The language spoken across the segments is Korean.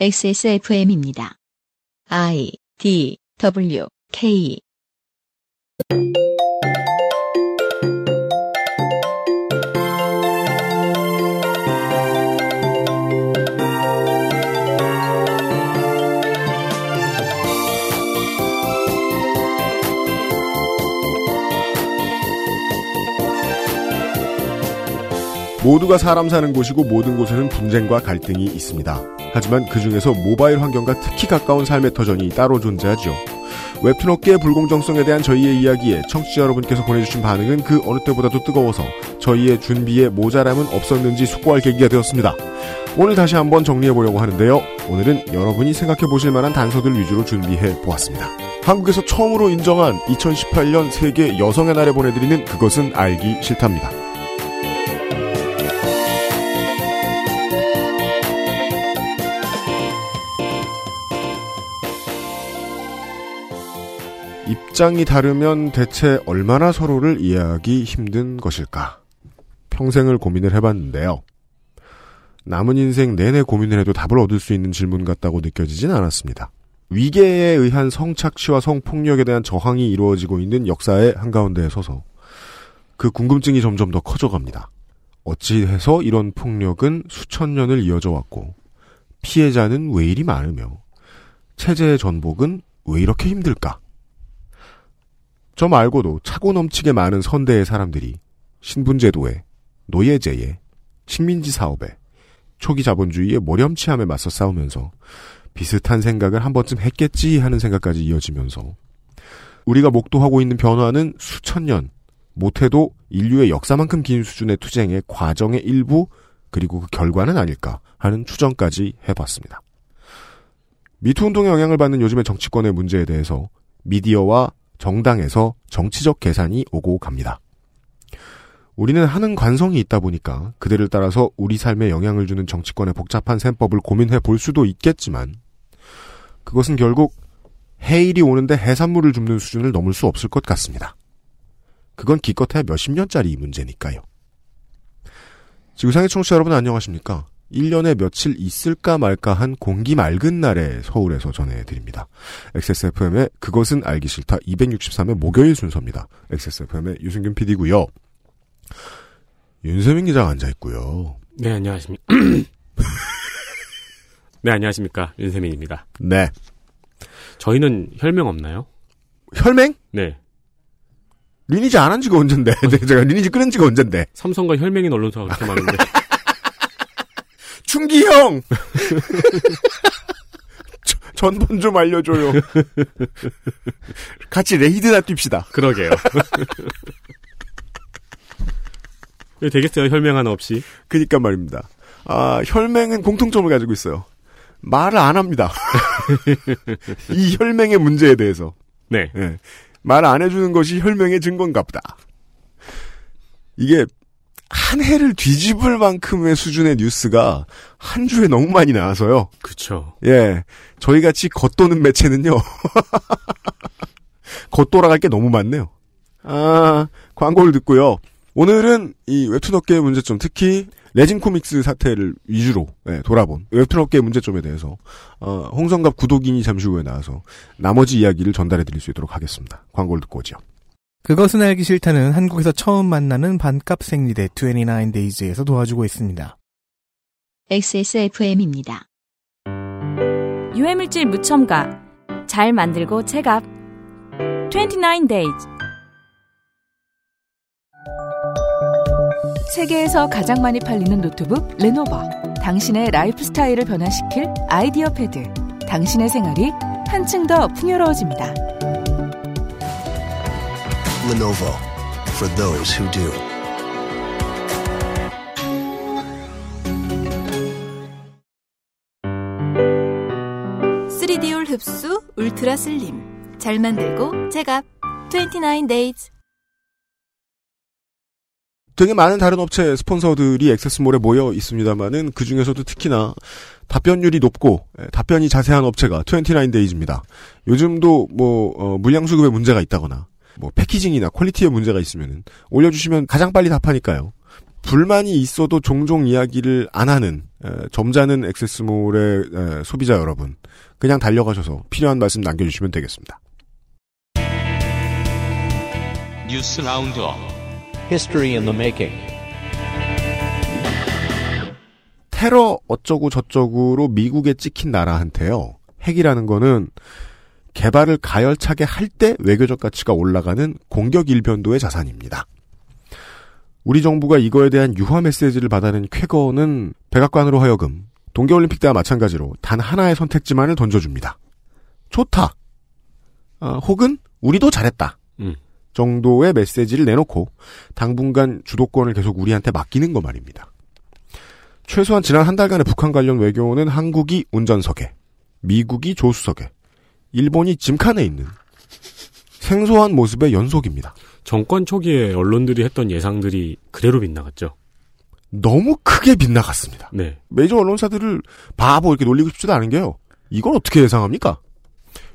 XSFM입니다. I D W K 모두가 사람 사는 곳이고 모든 곳에는 분쟁과 갈등이 있습니다. 하지만 그 중에서 모바일 환경과 특히 가까운 삶의 터전이 따로 존재하죠. 웹툰 업계의 불공정성에 대한 저희의 이야기에 청취자 여러분께서 보내주신 반응은 그 어느 때보다도 뜨거워서 저희의 준비에 모자람은 없었는지 숙고할 계기가 되었습니다. 오늘 다시 한번 정리해보려고 하는데요. 오늘은 여러분이 생각해보실 만한 단서들 위주로 준비해보았습니다. 한국에서 처음으로 인정한 2018년 세계 여성의 날에 보내드리는 그것은 알기 싫답니다. 입장이 다르면 대체 얼마나 서로를 이해하기 힘든 것일까? 평생을 고민을 해봤는데요. 남은 인생 내내 고민을 해도 답을 얻을 수 있는 질문 같다고 느껴지진 않았습니다. 위계에 의한 성착취와 성폭력에 대한 저항이 이루어지고 있는 역사의 한가운데에 서서 그 궁금증이 점점 더 커져갑니다. 어찌해서 이런 폭력은 수천 년을 이어져 왔고 피해자는 왜 이리 많으며 체제의 전복은 왜 이렇게 힘들까? 저 말고도 차고 넘치게 많은 선대의 사람들이 신분제도에, 노예제에, 식민지 사업에, 초기 자본주의의 모렴치함에 맞서 싸우면서 비슷한 생각을 한 번쯤 했겠지 하는 생각까지 이어지면서 우리가 목도하고 있는 변화는 수천 년, 못해도 인류의 역사만큼 긴 수준의 투쟁의 과정의 일부 그리고 그 결과는 아닐까 하는 추정까지 해봤습니다. 미투 운동의 영향을 받는 요즘의 정치권의 문제에 대해서 미디어와 정당에서 정치적 계산이 오고 갑니다. 우리는 하는 관성이 있다 보니까 그들을 따라서 우리 삶에 영향을 주는 정치권의 복잡한 셈법을 고민해 볼 수도 있겠지만 그것은 결국 해일이 오는데 해산물을 줍는 수준을 넘을 수 없을 것 같습니다. 그건 기껏해야 몇십 년짜리 문제니까요. 지구상의 청취자 여러분 안녕하십니까? 1년에 며칠 있을까 말까 한 공기 맑은 날에 서울에서 전해드립니다. XSFM의 그것은 알기 싫다 263의 목요일 순서입니다. XSFM의 유승균 PD고요. 윤세민 기자가 앉아있고요. 네, 안녕하십니까. 네, 안녕하십니까. 윤세민입니다. 네. 저희는 혈맹 없나요? 혈맹? 네. 리니지 안 한 지가 언젠데. 네, 제가 리니지 끊은 지가 언젠데. 삼성과 혈맹인 언론사가 그렇게 많은데. 충기 형! 전번 좀 알려줘요. 같이 레이드나 뜁시다. 그러게요. 왜 되겠어요, 혈맹 하나 없이? 그니까 말입니다. 아, 혈맹은 공통점을 가지고 있어요. 말을 안 합니다. 이 혈맹의 문제에 대해서. 네. 예. 말안 해주는 것이 혈맹의 증거인가 보다. 이게 한 해를 뒤집을 만큼의 수준의 뉴스가 한 주에 너무 많이 나와서요. 그쵸. 예. 저희 같이 겉도는 매체는요. 겉돌아갈 게 너무 많네요. 아, 광고를 듣고요. 오늘은 이 웹툰 업계의 문제점, 특히 레진 코믹스 사태를 위주로 예, 돌아본 웹툰 업계의 문제점에 대해서 어, 홍성갑 구독인이 잠시 후에 나와서 나머지 이야기를 전달해 드릴 수 있도록 하겠습니다. 광고를 듣고 오죠. 그것은 알기 싫다는 한국에서 처음 만나는 반값 생리대 29days에서 도와주고 있습니다. XSFM입니다. 유해물질 무첨가 잘 만들고 제값 29days 세계에서 가장 많이 팔리는 노트북 레노버 당신의 라이프 스타일을 변화시킬 아이디어 패드 당신의 생활이 한층 더 풍요로워집니다. Lenovo for those who do. 디올 흡수 울트라 슬림 잘 만들고 제갑 29days 되게 많은 다른 업체 스폰서들이 액세스몰에 모여 있습니다만은 그 중에서도 특히나 답변율이 높고 예, 답변이 자세한 업체가 29days입니다. 요즘도 뭐 어, 물량 수급에 문제가 있다거나 뭐 packaging이나 quality에 문제가 있으면 올려주시면 가장 빨리 답하니까요. 불만이 있어도 종종 이야기를 안 하는 에, 점잖은 XS몰의 에, 소비자 여러분 그냥 달려가셔서 필요한 말씀 남겨주시면 되겠습니다. 뉴스 roundup History in the making. 테러 어쩌고 저쩌고로 미국에 찍힌 나라한테요. 핵이라는 거는 개발을 가열차게 할 때 외교적 가치가 올라가는 공격 일변도의 자산입니다. 우리 정부가 이거에 대한 유화 메시지를 받아낸 쾌거는 백악관으로 하여금 동계올림픽 때와 마찬가지로 단 하나의 선택지만을 던져줍니다. 좋다. 아, 혹은 우리도 잘했다. 음. 정도의 메시지를 내놓고 당분간 주도권을 계속 우리한테 맡기는 거 말입니다. 최소한 지난 한 달간의 북한 관련 외교는 한국이 운전석에, 미국이 조수석에, 일본이 짐칸에 있는 생소한 모습의 연속입니다. 정권 초기에 언론들이 했던 예상들이 그대로 빗나갔죠. 너무 크게 빗나갔습니다. 네. 메이저 언론사들을 바보 이렇게 놀리고 싶지도 않은 게요. 이걸 어떻게 예상합니까?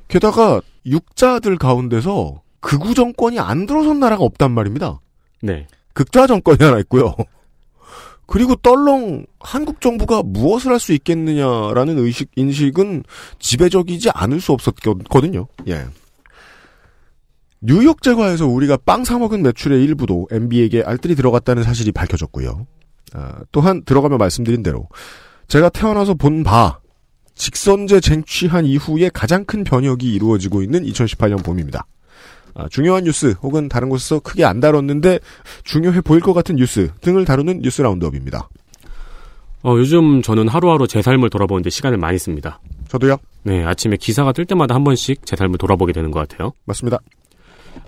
게다가 육자들 가운데서 극우 정권이 안 들어선 나라가 없단 말입니다. 네. 극좌 정권이 하나 있고요. 그리고 떨렁 한국 정부가 무엇을 할 수 있겠느냐라는 의식 인식은 지배적이지 않을 수 없었거든요. 예. 뉴욕 제과에서 우리가 빵 사 먹은 매출의 일부도 MB에게 알뜰히 들어갔다는 사실이 밝혀졌고요. 아, 또한 들어가며 말씀드린 대로 제가 태어나서 본 바 직선제 쟁취한 이후에 가장 큰 변혁이 이루어지고 있는 2018년 봄입니다. 아, 중요한 뉴스 혹은 다른 곳에서 크게 안 다뤘는데 중요해 보일 것 같은 뉴스 등을 다루는 뉴스 라운드업입니다. 어, 요즘 저는 하루하루 제 삶을 돌아보는데 시간을 많이 씁니다. 저도요. 네, 아침에 기사가 뜰 때마다 한 번씩 제 삶을 돌아보게 되는 것 같아요. 맞습니다.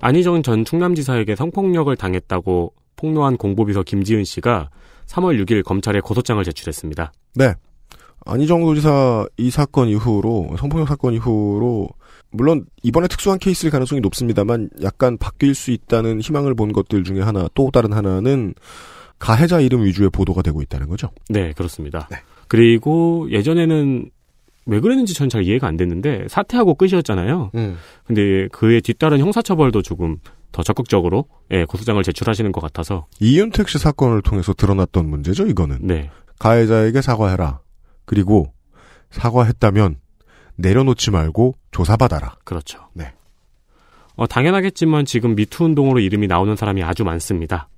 안희정 전 충남지사에게 성폭력을 당했다고 폭로한 공보비서 김지은 씨가 3월 6일 검찰에 고소장을 제출했습니다. 네. 안희정 도지사 이 사건 이후로 성폭력 사건 이후로 물론 이번에 특수한 케이스일 가능성이 높습니다만 약간 바뀔 수 있다는 희망을 본 것들 중에 하나 또 다른 하나는 가해자 이름 위주의 보도가 되고 있다는 거죠. 네, 그렇습니다. 네. 그리고 예전에는 왜 그랬는지 저는 잘 이해가 안 됐는데 사퇴하고 끝이었잖아요. 음. 근데 그에 뒤따른 형사처벌도 조금 더 적극적으로 예, 고소장을 제출하시는 것 같아서 이윤택 씨 사건을 통해서 드러났던 문제죠. 이거는 네, 가해자에게 사과해라. 그리고 사과했다면 내려놓지 말고 조사받아라. 그렇죠. 네. 어, 당연하겠지만 지금 미투 운동으로 이름이 나오는 사람이 아주 많습니다.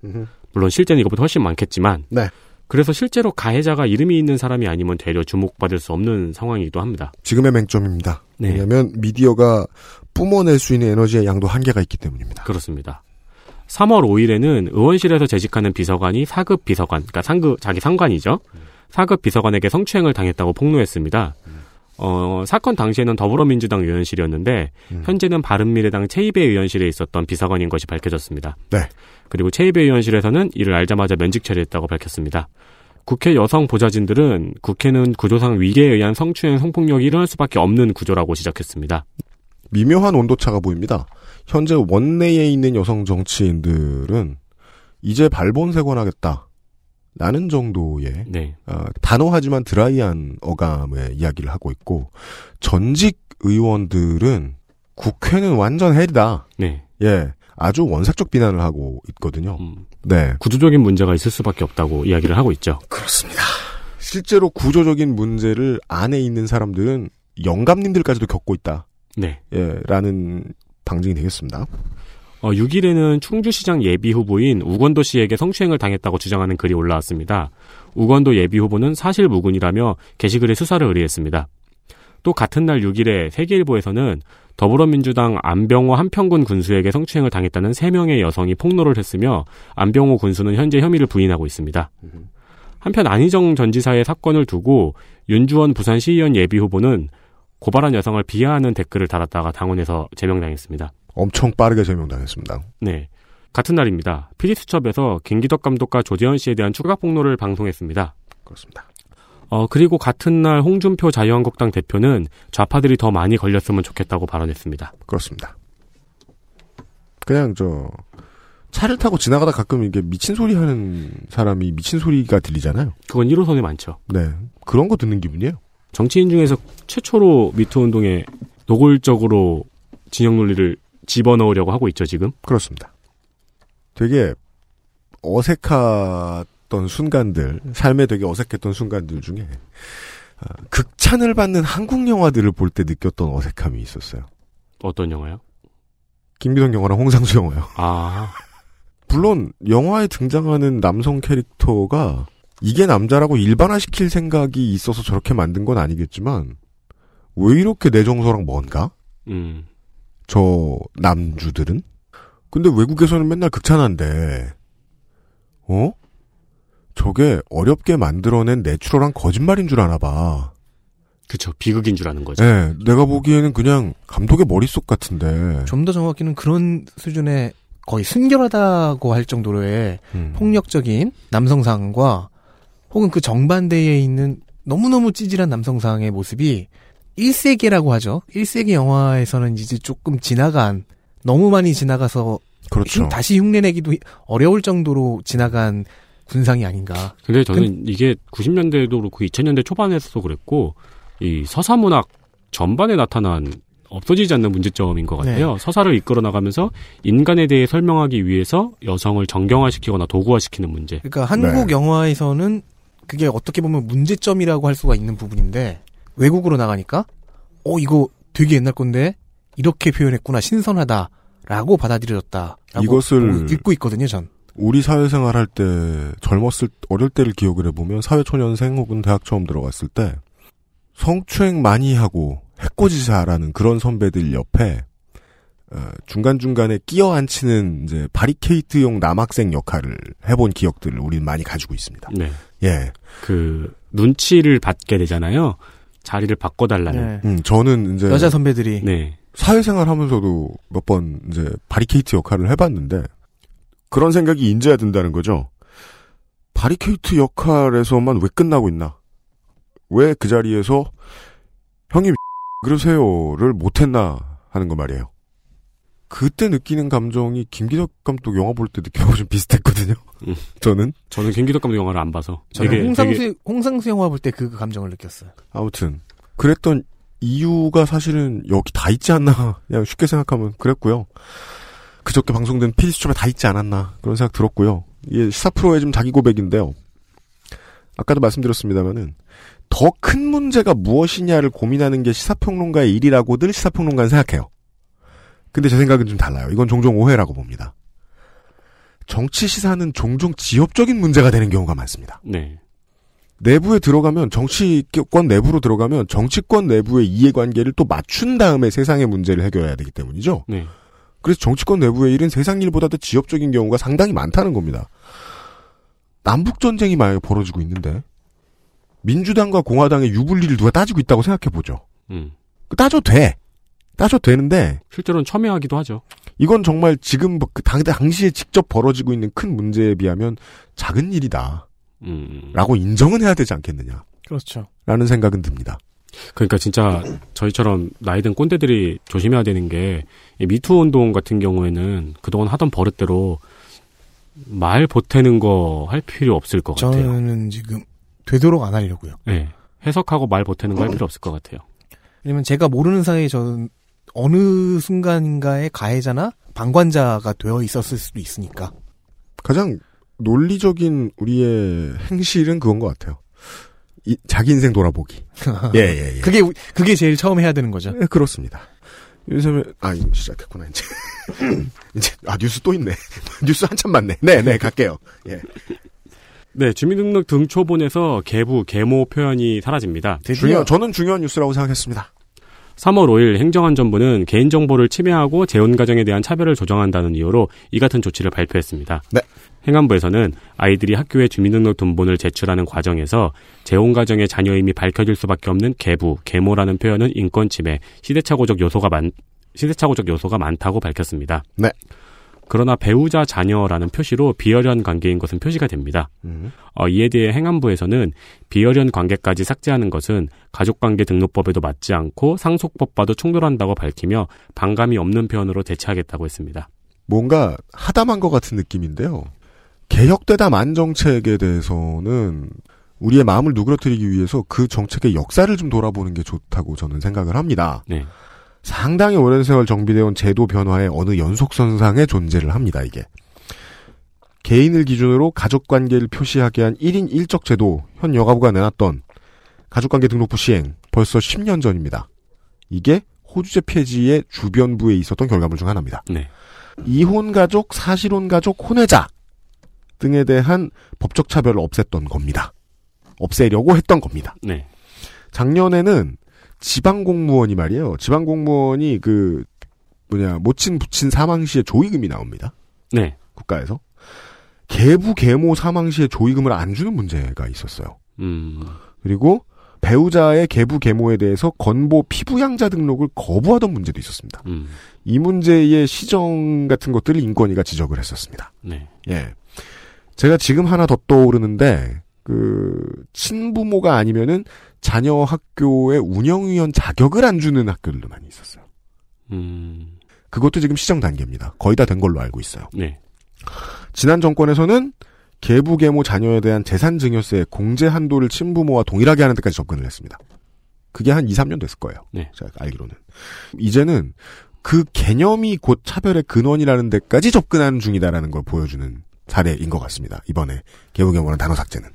물론 실제는 이것보다 훨씬 많겠지만 네. 그래서 실제로 가해자가 이름이 있는 사람이 아니면 되려 주목받을 수 없는 상황이기도 합니다. 지금의 맹점입니다. 네. 왜냐하면 미디어가 뿜어낼 수 있는 에너지의 양도 한계가 있기 때문입니다. 그렇습니다. 3월 5일에는 의원실에서 재직하는 비서관이 4급 비서관, 그러니까 상급 자기 상관이죠. 4급 비서관에게 성추행을 당했다고 폭로했습니다. 어, 사건 당시에는 더불어민주당 의원실이었는데 음. 현재는 바른미래당 최이배 의원실에 있었던 비서관인 것이 밝혀졌습니다. 네. 그리고 최이배 의원실에서는 이를 알자마자 면직 처리했다고 밝혔습니다. 국회 여성 보좌진들은 국회는 구조상 위계에 의한 성추행 성폭력이 일어날 수밖에 없는 구조라고 지적했습니다. 미묘한 온도차가 보입니다. 현재 원내에 있는 여성 정치인들은 이제 발본색원하겠다. 라는 정도의 네. 어, 단호하지만 드라이한 어감의 이야기를 하고 있고 전직 의원들은 국회는 완전 헬이다. 네. 예, 아주 원색적 비난을 하고 있거든요. 음, 네, 구조적인 문제가 있을 수밖에 없다고 이야기를 하고 있죠. 그렇습니다. 실제로 구조적인 문제를 안에 있는 사람들은 영감님들까지도 겪고 있다. 네. 예, 라는 방증이 되겠습니다. 어, 6일에는 충주시장 예비 후보인 우건도 씨에게 성추행을 당했다고 주장하는 글이 올라왔습니다. 우건도 예비 후보는 사실 무근이라며 게시글에 수사를 의뢰했습니다. 또 같은 날 6일에 세계일보에서는 더불어민주당 안병호 한평군 군수에게 성추행을 당했다는 3명의 여성이 폭로를 했으며 안병호 군수는 현재 혐의를 부인하고 있습니다. 한편 안희정 전 지사의 사건을 두고 윤주원 부산시의원 예비 후보는 고발한 여성을 비하하는 댓글을 달았다가 당원에서 제명당했습니다. 엄청 빠르게 제명당했습니다. 네. 같은 날입니다. PD수첩에서 김기덕 감독과 조재현 씨에 대한 추가 폭로를 방송했습니다. 그렇습니다. 어, 그리고 같은 날 홍준표 자유한국당 대표는 좌파들이 더 많이 걸렸으면 좋겠다고 발언했습니다. 그렇습니다. 그냥 저 차를 타고 지나가다 가끔 이게 미친 소리 하는 사람이 미친 소리가 들리잖아요. 그건 1호선에 많죠. 네. 그런 거 듣는 기분이에요. 정치인 중에서 최초로 미투 운동에 노골적으로 진영 논리를 집어넣으려고 하고 있죠, 지금. 그렇습니다. 되게 어색했던 순간들, 삶에 되게 어색했던 순간들 중에 아, 극찬을 받는 한국 영화들을 볼 때 느꼈던 어색함이 있었어요. 어떤 영화요? 김기동 영화랑 홍상수 영화요. 아, 물론 영화에 등장하는 남성 캐릭터가 이게 남자라고 일반화시킬 생각이 있어서 저렇게 만든 건 아니겠지만 왜 이렇게 내 정서랑 뭔가? 음, 저 남주들은? 근데 외국에서는 맨날 극찬한데 어? 저게 어렵게 만들어낸 내추럴한 거짓말인 줄 아나 봐. 그쵸. 비극인 줄 아는 거죠. 네, 내가 보기에는 그냥 감독의 머릿속 같은데. 좀 더 정확히는 그런 수준의 거의 순결하다고 할 정도로의 음. 폭력적인 남성상과 혹은 그 정반대에 있는 너무너무 찌질한 남성상의 모습이 1세기라고 하죠. 1세기 영화에서는 이제 조금 지나간 너무 많이 지나가서 그렇죠. 흉- 다시 흉내내기도 어려울 정도로 지나간 군상이 아닌가. 근데 저는 이게 90년대도 그렇고 2000년대 초반에서도 그랬고 이 서사 문학 전반에 나타난 없어지지 않는 문제점인 것 같아요. 서사를 이끌어 나가면서 인간에 대해 설명하기 위해서 여성을 정경화시키거나 도구화시키는 문제. 그러니까 한국 네. 영화에서는 그게 어떻게 보면 문제점이라고 할 수가 있는 부분인데 외국으로 나가니까 어 이거 되게 옛날 건데 이렇게 표현했구나 신선하다라고 받아들여졌다. 이것을- 읽고 있거든요, 전. 우리 사회생활 할 때 젊었을 어릴 때를 기억을 해보면 사회초년생 혹은 대학 처음 들어갔을 때 성추행 많이 하고 해코지사라는 그런 선배들 옆에 어, 중간 중간에 끼어 앉히는 이제 바리케이트용 남학생 역할을 해본 기억들을 우리는 많이 가지고 있습니다. 네. 예. 그 눈치를 받게 되잖아요. 자리를 바꿔달라는. 네. 음, 저는 이제 여자 선배들이 네. 사회생활 하면서도 몇 번 이제 바리케이트 역할을 해봤는데 그런 생각이 인제야 든다는 거죠. 바리케이트 역할에서만 왜 끝나고 있나? 왜 그 자리에서 형님 그러세요를 못했나 하는 거 말이에요. 그때 느끼는 감정이 김기덕 감독 영화 볼 때 느끼고 좀 비슷했거든요. 음. 저는 저는 김기덕 감독 영화를 안 봐서. 저는 되게, 홍상수 되게 홍상수 영화 볼 때 그 감정을 느꼈어요. 아무튼 그랬던 이유가 사실은 여기 다 있지 않나 그냥 쉽게 생각하면 그랬고요. 그저께 방송된 피디수첩에 다 있지 않았나 그런 생각 들었고요. 이게 시사 프로의 좀 자기 고백인데요. 아까도 말씀드렸습니다만은 더 큰 문제가 무엇이냐를 고민하는 게 시사평론가의 일이라고들 시사평론가는 생각해요. 근데 제 생각은 좀 달라요. 이건 종종 오해라고 봅니다. 정치 시사는 종종 지역적인 문제가 되는 경우가 많습니다. 네. 내부에 들어가면 정치권 내부로 들어가면 정치권 내부의 이해관계를 또 맞춘 다음에 세상의 문제를 해결해야 되기 때문이죠. 네. 그래서 정치권 내부의 일은 세상 일보다 도 지역적인 경우가 상당히 많다는 겁니다. 남북 전쟁이 만약에 벌어지고 있는데 민주당과 공화당의 유불리를 누가 따지고 있다고 생각해 보죠. 음. 따져 돼. 따져 되는데 실제로는 첨예하기도 하죠. 이건 정말 지금 뭐그 당, 당시에 직접 벌어지고 있는 큰 문제에 비하면 작은 일이다. 음. 라고 인정은 해야 되지 않겠느냐. 그렇죠. 라는 생각은 듭니다. 그러니까 진짜 저희처럼 나이든 꼰대들이 조심해야 되는 게이 미투 운동 같은 경우에는 그동안 하던 버릇대로 말 보태는 거 할 필요 없을 것 같아요. 저는 지금 되도록 안 하려고요. 네. 해석하고 말 보태는 거 할 필요 없을 것 같아요. 왜냐면 제가 모르는 사이에 저는 어느 순간인가에 가해자나 방관자가 되어 있었을 수도 있으니까. 가장 논리적인 우리의 행실은 그건 것 같아요. 이, 자기 인생 돌아보기. 예, 예, 예. 그게 우- 그게 제일 처음 해야 되는 거죠. 예, 그렇습니다. 요즘에, 아, 이거 시작했구나, 이제. 이제, 아, 뉴스 또 있네. 뉴스 한참 많네. 네, 네, 갈게요. 예. 네, 주민등록 등초본에서 계부, 계모 표현이 사라집니다. 드디어 중요, 저는 중요한 뉴스라고 생각했습니다. 3월 5일 행정안전부는 개인정보를 침해하고 재혼 가정에 대한 차별을 조정한다는 이유로 이 같은 조치를 발표했습니다. 네. 행안부에서는 아이들이 학교에 주민등록 등본을 제출하는 과정에서 재혼 가정의 자녀임이 밝혀질 수밖에 없는 계부, 계모라는 표현은 인권 침해, 시대착오적 요소가 많, 시대착오적 요소가 많다고 밝혔습니다. 네. 그러나 배우자 자녀라는 표시로 비혈연 관계인 것은 표시가 됩니다. 음. 어, 이에 대해 행안부에서는 비혈연 관계까지 삭제하는 것은 가족관계 등록법에도 맞지 않고 상속법과도 충돌한다고 밝히며 반감이 없는 표현으로 대체하겠다고 했습니다. 뭔가 하담한 것 같은 느낌인데요. 개혁대담 안정책에 대해서는 우리의 마음을 누그러뜨리기 위해서 그 정책의 역사를 좀 돌아보는 게 좋다고 저는 생각을 합니다. 네. 상당히 오랜 세월 정비되어 온 제도 변화의 어느 연속선상에 존재를 합니다, 이게. 개인을 기준으로 가족관계를 표시하게 한 1인 1적 제도 현 여가부가 내놨던 가족관계 등록부 시행 벌써 10년 전입니다. 이게 호주제 폐지의 주변부에 있었던 결과물 중 하나입니다. 네. 이혼 가족, 사실혼 가족, 혼외자 등에 대한 법적 차별을 없앴던 겁니다. 없애려고 했던 겁니다. 네. 작년에는 지방 공무원이 말이에요. 지방 공무원이 그 뭐냐 모친 부친 사망 시에 조의금이 나옵니다. 네. 국가에서 계부 계모 사망 시에 조의금을 안 주는 문제가 있었어요. 음. 그리고 배우자의 계부 계모에 대해서 건보 피부양자 등록을 거부하던 문제도 있었습니다. 음. 이 문제의 시정 같은 것들을 인권위가 지적을 했었습니다. 네. 예. 제가 지금 하나 더 떠오르는데, 그, 친부모가 아니면은 자녀 학교의 운영위원 자격을 안 주는 학교들도 많이 있었어요. 음. 그것도 지금 시정 단계입니다. 거의 다 된 걸로 알고 있어요. 네. 지난 정권에서는 계부 계모 자녀에 대한 재산 증여세 공제 한도를 친부모와 동일하게 하는 데까지 접근을 했습니다. 그게 한 2, 3년 됐을 거예요. 네. 제가 알기로는. 이제는 그 개념이 곧 차별의 근원이라는 데까지 접근하는 중이다라는 걸 보여주는 사례인 것 같습니다. 이번에 계부 계모는 단어 삭제는.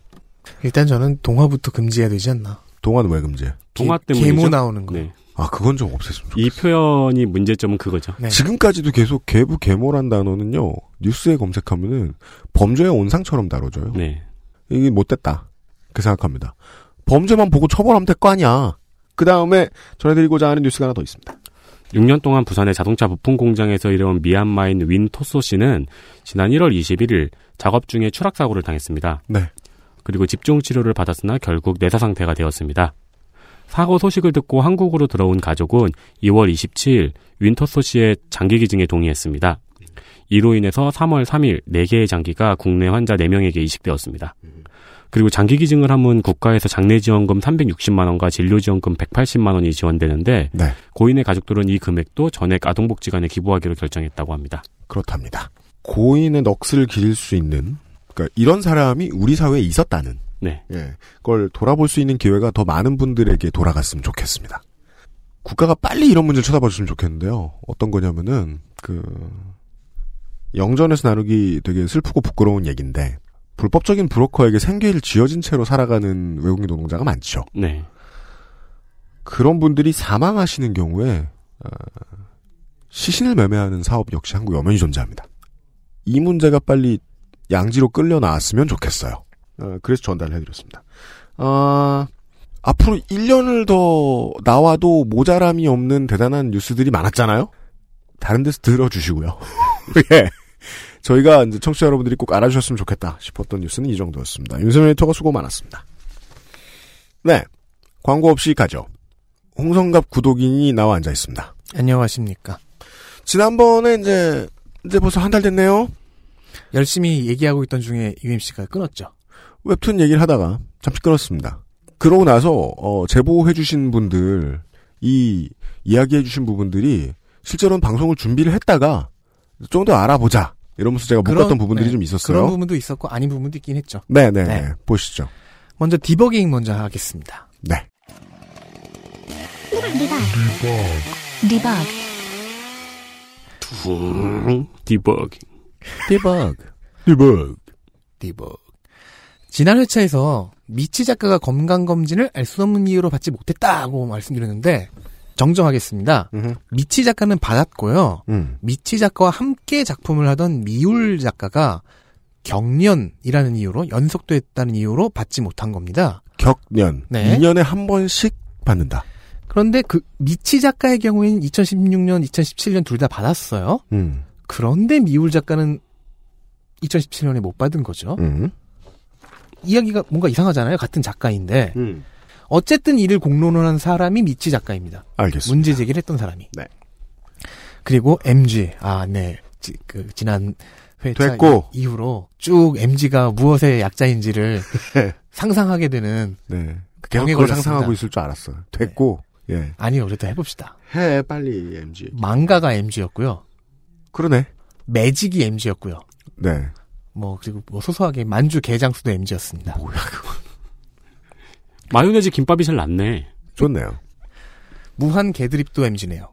일단 저는 동화부터 금지해야 되지 않나. 동화는 왜 금지해? 동화 개- 때문이죠. 계모 나오는 거. 네. 아, 그건 좀 없앴으면 좋겠어요. 이 표현이 문제점은 그거죠. 네. 지금까지도 계속 계부 계모란 단어는요, 뉴스에 검색하면은 범죄의 온상처럼 다뤄져요. 네. 이게 못됐다. 그 생각합니다. 범죄만 보고 처벌하면 될 거 아니야. 그 다음에 전해드리고자 하는 뉴스가 하나 더 있습니다. 6년 동안 부산의 자동차 부품 공장에서 일해온 미얀마인 윈 토소 씨는 지난 1월 21일 작업 중에 추락 사고를 당했습니다. 네. 그리고 집중 치료를 받았으나 결국 내사 상태가 되었습니다. 사고 소식을 듣고 한국으로 들어온 가족은 2월 27일 윈터소 씨의 장기 기증에 동의했습니다. 이로 인해서 3월 3일 4개의 장기가 국내 환자 4명에게 이식되었습니다. 그리고 장기 기증을 하면 국가에서 장례 지원금 360만 원과 진료 지원금 180만 원이 지원되는데 네. 고인의 가족들은 이 금액도 전액 아동복지관에 기부하기로 결정했다고 합니다. 그렇답니다. 고인의 넋을 기릴 수 있는, 그러니까 이런 사람이 우리 사회에 있었다는, 네. 예, 그걸 돌아볼 수 있는 기회가 더 많은 분들에게 돌아갔으면 좋겠습니다. 국가가 빨리 이런 문제를 쳐다봐 줬으면 좋겠는데요. 어떤 거냐면은, 그, 영전에서 나누기 되게 슬프고 부끄러운 얘기인데, 불법적인 브로커에게 생계를 쥐어진 채로 살아가는 외국인 노동자가 많죠. 네. 그런 분들이 사망하시는 경우에 어, 시신을 매매하는 사업 역시 한국에 엄연히 존재합니다. 이 문제가 빨리 양지로 끌려 나왔으면 좋겠어요. 어, 그래서 전달을 해드렸습니다. 아, 앞으로 1년을 더 나와도 모자람이 없는 대단한 뉴스들이 많았잖아요? 다른 데서 들어주시고요. 예. 저희가 이제 청취자 여러분들이 꼭 알아주셨으면 좋겠다 싶었던 뉴스는 이 정도였습니다. 윤세민 에디터가 수고 많았습니다. 네. 광고 없이 가죠. 홍성갑 구독인이 나와 앉아 있습니다. 안녕하십니까. 지난번에 이제 이제 벌써 한 달 됐네요. 열심히 얘기하고 있던 중에 UMC가 끊었죠. 웹툰 얘기를 하다가 잠시 끊었습니다. 그러고 나서 어, 제보해주신 분들 이 이야기해주신 부분들이 실제로는 방송을 준비를 했다가 좀 더 알아보자 이러면서 제가 못 그런- 봤던 부분들이 네, 좀 있었어요. 그런 부분도 있었고 아닌 부분도 있긴 했죠. 네네 네. 보시죠. 먼저 디버깅 먼저 하겠습니다. 네. 디버그, 디버깅. Debug. Debug. Debug. 지난 회차에서 미치 작가가 건강검진을 알 수 없는 이유로 받지 못했다고 말씀드렸는데 정정하겠습니다. 음흠. 미치 작가는 받았고요. 음. 미치 작가와 함께 작품을 하던 미울 작가가 격년이라는 이유로 연속됐다는 이유로 받지 못한 겁니다. 격년. 네. 2년에 한 번씩 받는다. 그런데 그 미치 작가의 경우에는 2016년, 2017년 둘 다 받았어요. 음. 그런데 미울 작가는 2017년에 못 받은 거죠. 음. 이야기가 뭔가 이상하잖아요. 같은 작가인데. 음. 어쨌든 이를 공론화한 사람이 미치 작가입니다. 알겠습니다. 문제 제기를 했던 사람이. 네. 그리고 MG. 아, 네. 지, 그 지난 회차 됐고. 이- 이후로 쭉 MG가 무엇의 약자인지를 상상하게 되는 네. 계속 그걸. 상상하고 있을 줄 알았어요. 됐고. 예. 아니요, 그래도 해봅시다. 해 빨리 MG. 망가가 MG였고요. 그러네. 매직이 MG였고요. 네. 뭐 그리고 뭐 소소하게 만주 게장수도 MG였습니다. 뭐야 그거. 마요네즈 김밥이 제일 낫네. 좋네요. 무한 개드립도 MG네요.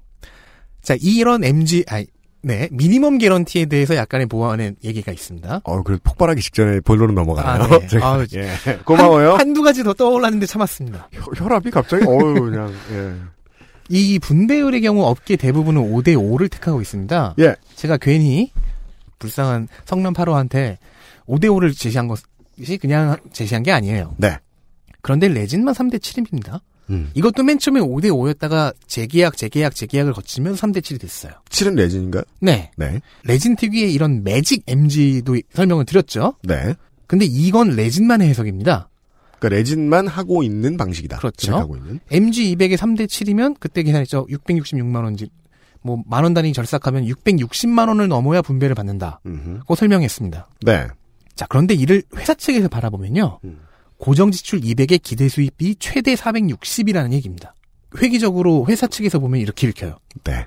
자, 이런 MG, 아니, 네, 미니멈 개런티에 대해서 약간의 보완의 얘기가 있습니다. 어, 그래도 폭발하기 직전에 본론으로 넘어가요. 아, 네. 제가, 아우, 예. 고마워요. 한, 한두 가지 더 떠올랐는데 참았습니다. 혈, 혈압이 갑자기, 어유 그냥, 예. 이 분배율의 경우 업계 대부분은 5대 5를 택하고 있습니다. 예. 제가 괜히 불쌍한 성남 8호한테 5대 5를 제시한 것이 그냥 제시한 게 아니에요. 네. 그런데 레진만 3대 7입니다. 음. 이것도 맨 처음에 5대 5였다가 재계약, 재계약, 재계약을 거치면서 3대 7이 됐어요. 7은 레진인가요? 네. 네. 레진 특유의 이런 매직 MG도 설명을 드렸죠. 네. 근데 이건 레진만의 해석입니다. 그러니까 레진만 하고 있는 방식이다. 그렇죠. 하고 있는. MG 200에 3대 7이면 그때 계산했죠. 666만 원지 뭐 만 원 단위 절삭하면 660만 원을 넘어야 분배를 받는다고 음흠. 설명했습니다. 네. 자, 그런데 이를 회사 측에서 바라보면요. 음. 고정 지출 200에 기대 수입이 최대 460이라는 얘기입니다. 획기적으로 회사 측에서 보면 이렇게 읽혀요. 네.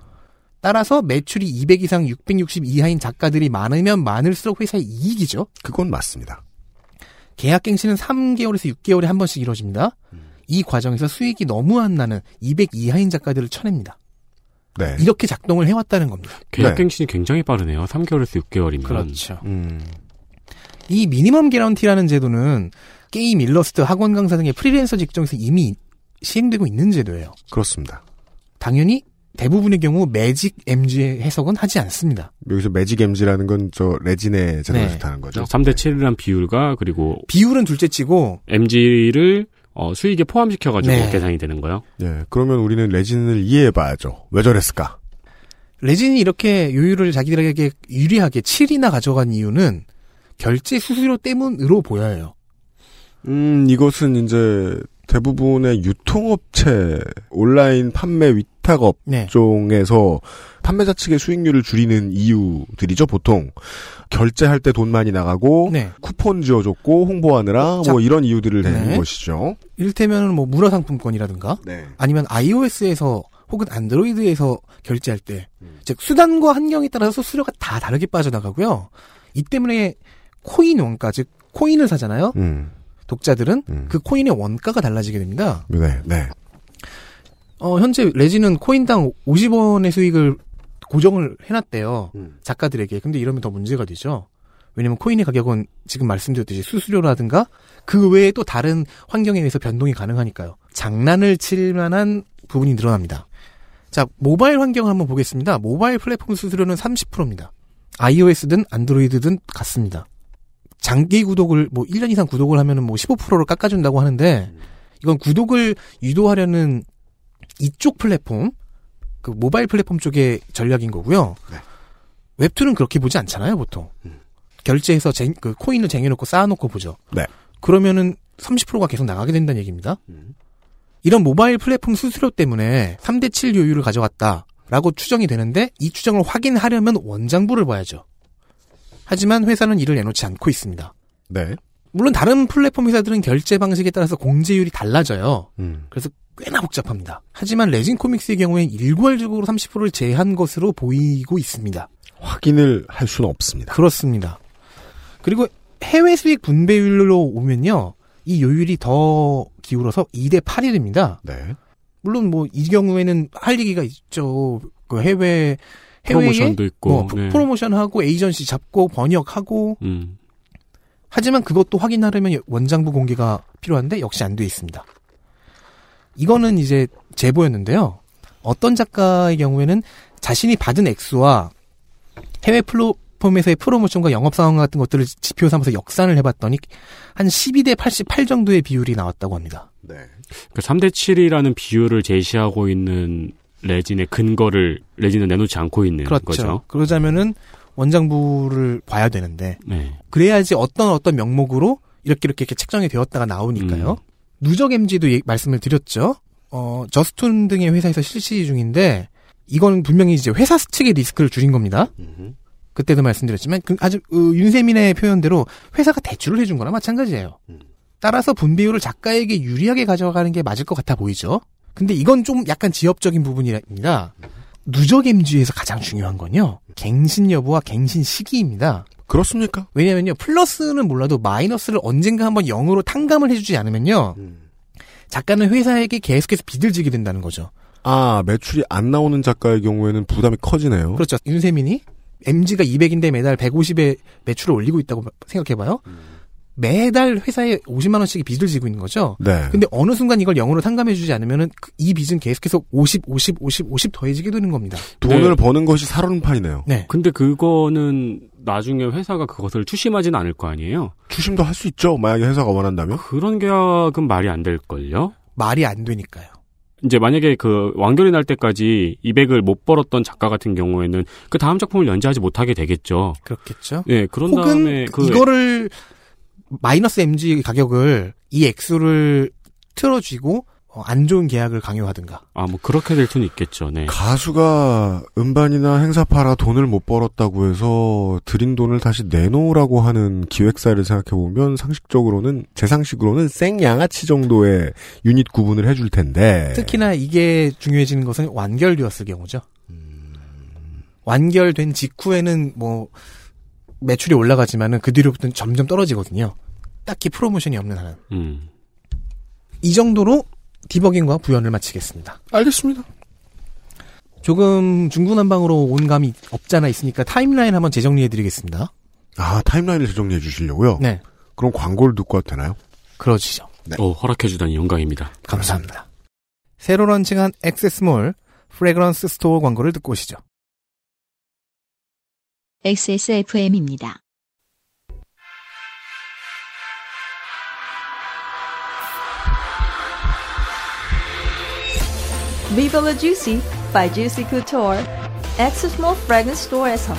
따라서 매출이 200 이상 660 이하인 작가들이 많으면 많을수록 회사의 이익이죠. 그건 맞습니다. 계약 갱신은 3개월에서 6개월에 한 번씩 이루어집니다. 이 과정에서 수익이 너무 안 나는 200 이하인 작가들을 쳐냅니다. 네. 이렇게 작동을 해왔다는 겁니다. 계약갱신이 굉장히 빠르네요. 3개월에서 6개월이면. 그렇죠. 음. 이 미니멈 개런티라는 제도는 게임, 일러스트, 학원 강사 등의 프리랜서 직종에서 이미 시행되고 있는 제도예요. 그렇습니다. 당연히 대부분의 경우 매직 MG의 해석은 하지 않습니다. 여기서 매직 MG라는 건 저 레진의 제도를 네. 뜻하는 거죠. 3대 7이란 비율과 그리고 비율은 둘째치고 MG를 어, 수익에 포함시켜가지고 네. 계산이 되는 거예요. 예. 그러면 우리는 레진을 이해해봐야죠. 왜 저랬을까? 레진이 이렇게 요율을 자기들에게 유리하게 7이나 가져간 이유는 결제 수수료 때문으로 보여요. 음, 이것은 이제 대부분의 유통업체, 온라인 판매 위탁업 네. 종에서 판매자 측의 수익률을 줄이는 이유들이죠, 보통. 결제할 때 돈 많이 나가고, 네. 쿠폰 지어줬고, 홍보하느라, 자, 뭐 이런 이유들을 대는 네. 것이죠. 이를테면 뭐 문화 상품권이라든가 네. 아니면 iOS에서 혹은 안드로이드에서 결제할 때, 즉 수단과 환경에 따라서 수수료가 다 다르게 빠져나가고요. 이 때문에 코인 원가, 즉 코인을 사잖아요. 음, 독자들은 음. 그 코인의 원가가 달라지게 됩니다. 네, 네. 어, 현재 레진은 코인당 50원의 수익을 고정을 해놨대요. 음. 작가들에게. 근데 이러면 더 문제가 되죠. 왜냐면 코인의 가격은 지금 말씀드렸듯이 수수료라든가 그 외에 또 다른 환경에 의해서 변동이 가능하니까요. 장난을 칠 만한 부분이 늘어납니다. 자, 모바일 환경을 한번 보겠습니다. 모바일 플랫폼 수수료는 30%입니다. iOS든 안드로이드든 같습니다. 장기 구독을 뭐 1년 이상 구독을 하면은 뭐 15%를 깎아준다고 하는데 이건 구독을 유도하려는 이쪽 플랫폼 그 모바일 플랫폼 쪽의 전략인 거고요. 네. 웹툰은 그렇게 보지 않잖아요, 보통. 결제해서 쟁- 그 코인을 쟁여놓고 쌓아놓고 보죠. 네. 그러면은 30%가 계속 나가게 된다는 얘기입니다. 이런 모바일 플랫폼 수수료 때문에 3대7 요율을 가져갔다라고 추정이 되는데 이 추정을 확인하려면 원장부를 봐야죠. 하지만 회사는 이를 내놓지 않고 있습니다. 네. 물론 다른 플랫폼 회사들은 결제 방식에 따라서 공제율이 달라져요. 음. 그래서 꽤나 복잡합니다. 하지만 레진 코믹스의 경우엔 일괄적으로 30%를 제한 것으로 보이고 있습니다. 확인을 할 수는 없습니다. 그렇습니다. 그리고 해외 수익 분배율로 오면요. 이 요율이 더 기울어서 2대 8일입니다. 네. 물론 뭐 이 경우에는 할 얘기가 있죠. 그 해외 해외에 프로모션도 있고. 뭐 네. 프로모션하고 에이전시 잡고 번역하고 음. 하지만 그것도 확인하려면 원장부 공개가 필요한데 역시 안 돼 있습니다. 이거는 이제 제보였는데요. 어떤 작가의 경우에는 자신이 받은 액수와 해외 플랫폼에서의 프로모션과 영업 상황 같은 것들을 지표 삼아서 역산을 해봤더니 한 12대 88 정도의 비율이 나왔다고 합니다. 네. 그 3대 7이라는 비율을 제시하고 있는 레진의 근거를 레진은 내놓지 않고 있는 그렇죠. 거죠. 그러자면은 원장부를 봐야 되는데 네. 그래야지 어떤 어떤 명목으로 이렇게 이렇게, 이렇게 책정이 되었다가 나오니까요. 음. 누적 MG도 예- 말씀을 드렸죠. 어, 저스툰 등의 회사에서 실시 중인데 이건 분명히 이제 회사 측의 리스크를 줄인 겁니다. 그때도 말씀드렸지만 그 아주 어, 윤세민의 표현대로 회사가 대출을 해준 거나 마찬가지예요. 따라서 분배율을 작가에게 유리하게 가져가는 게 맞을 것 같아 보이죠. 근데 이건 좀 약간 지엽적인 부분입니다. 누적 MG에서 가장 중요한 건요. 갱신 여부와 갱신 시기입니다. 그렇습니까? 왜냐면요. 플러스는 몰라도 마이너스를 언젠가 한번 0으로 탕감을 해주지 않으면요. 작가는 회사에게 계속해서 빚을 지게 된다는 거죠. 아, 매출이 안 나오는 작가의 경우에는 부담이 커지네요. 그렇죠. 윤세민이 MG가 200인데 매달 150의 매출을 올리고 있다고 생각해봐요. 매달 회사에 50만 원씩 빚을 지고 있는 거죠. 네. 근데 어느 순간 이걸 영으로 상감해 주지 않으면은 그이 빚은 계속해서 50, 50, 50, 50 더해지게 되는 겁니다. 돈을 네. 버는 것이 살얼음판이네요. 네. 근데 그거는 나중에 회사가 그것을 추심하지는 않을 거 아니에요? 추심도 할 수 있죠. 만약에 회사가 원한다면. 그런 계약은 말이 안 될 걸요? 말이 안 되니까요. 이제 만약에 그 완결이 날 때까지 200을 못 벌었던 작가 같은 경우에는 그 다음 작품을 연재하지 못하게 되겠죠. 그렇겠죠. 예, 그런 혹은 다음에 그 이거를 마이너스 MG 가격을 이 액수를 틀어쥐고 어, 안 좋은 계약을 강요하든가. 아, 뭐 그렇게 될 수는 있겠죠. 네. 가수가 음반이나 행사 팔아 돈을 못 벌었다고 해서 들인 돈을 다시 내놓으라고 하는 기획사를 생각해 보면 상식적으로는 제 상식으로는 생양아치 정도의 유닛 구분을 해줄 텐데 특히나 이게 중요해지는 것은 완결되었을 경우죠. 완결된 직후에는 뭐 매출이 올라가지만은 그 뒤로부터는 점점 떨어지거든요. 딱히 프로모션이 없는 한은. 음. 이 정도로 디버깅과 부연을 마치겠습니다. 알겠습니다. 조금 중구난방으로 온 감이 없잖아 있으니까 타임라인 한번 재정리해드리겠습니다. 아 타임라인을 재정리해 주시려고요? 네. 그럼 광고를 듣고 와도 되나요? 그러시죠. 어, 허락해주다니 영광입니다. 감사합니다. 새로 런칭한 Access Mall Fragrance Store 광고를 듣고 오시죠. XSFM입니다. Viva la Juicy by Juicy Couture. Access Small Fragrance Store에서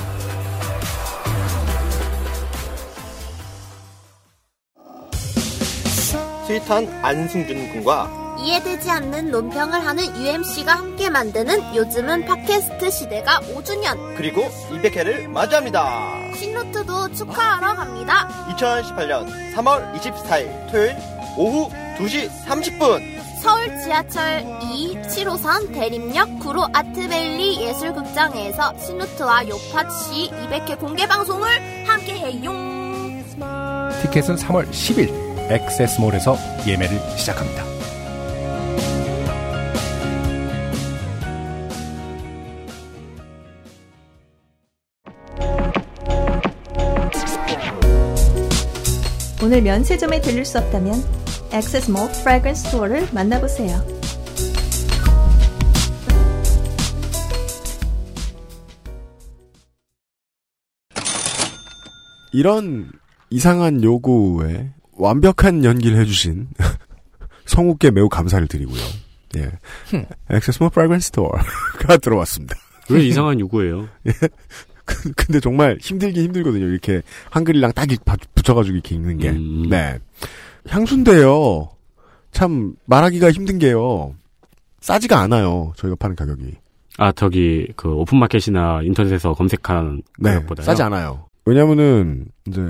스윗한 안승준 군과 이해되지 않는 논평을 하는 UMC가 함께 만드는 요즘은 팟캐스트 시대가 5주년. 그리고 200회를 맞이합니다. 신노트도 축하하러 갑니다. 2018년 3월 24일 토요일 오후 2시 30분 서울 지하철 2 7호선 대림역 구로 아트밸리 예술극장에서 신노트와 요파시 200회 공개 방송을 함께 해요. 티켓은 3월 10일 액세스몰에서 예매를 시작합니다. 오늘 면세점에 들릴 수 없다면 Access Mall Fragrance Store를 만나보세요. 이런 이상한 요구에 완벽한 연기를 해주신 성우께 매우 감사를 드리고요. 예. Access Mall Fragrance Store가 들어왔습니다. 왜 이상한 요구예요? 예. 그- 근데 정말 힘들긴 힘들거든요. 이렇게 한글이랑 딱 붙여가지고 이렇게 읽는 게. 네. 향수인데요. 참 말하기가 힘든 게요. 싸지가 않아요. 저희가 파는 가격이. 아, 저기, 그, 오픈마켓이나 인터넷에서 검색한 네. 가격보다요? 싸지 않아요. 왜냐면은 이제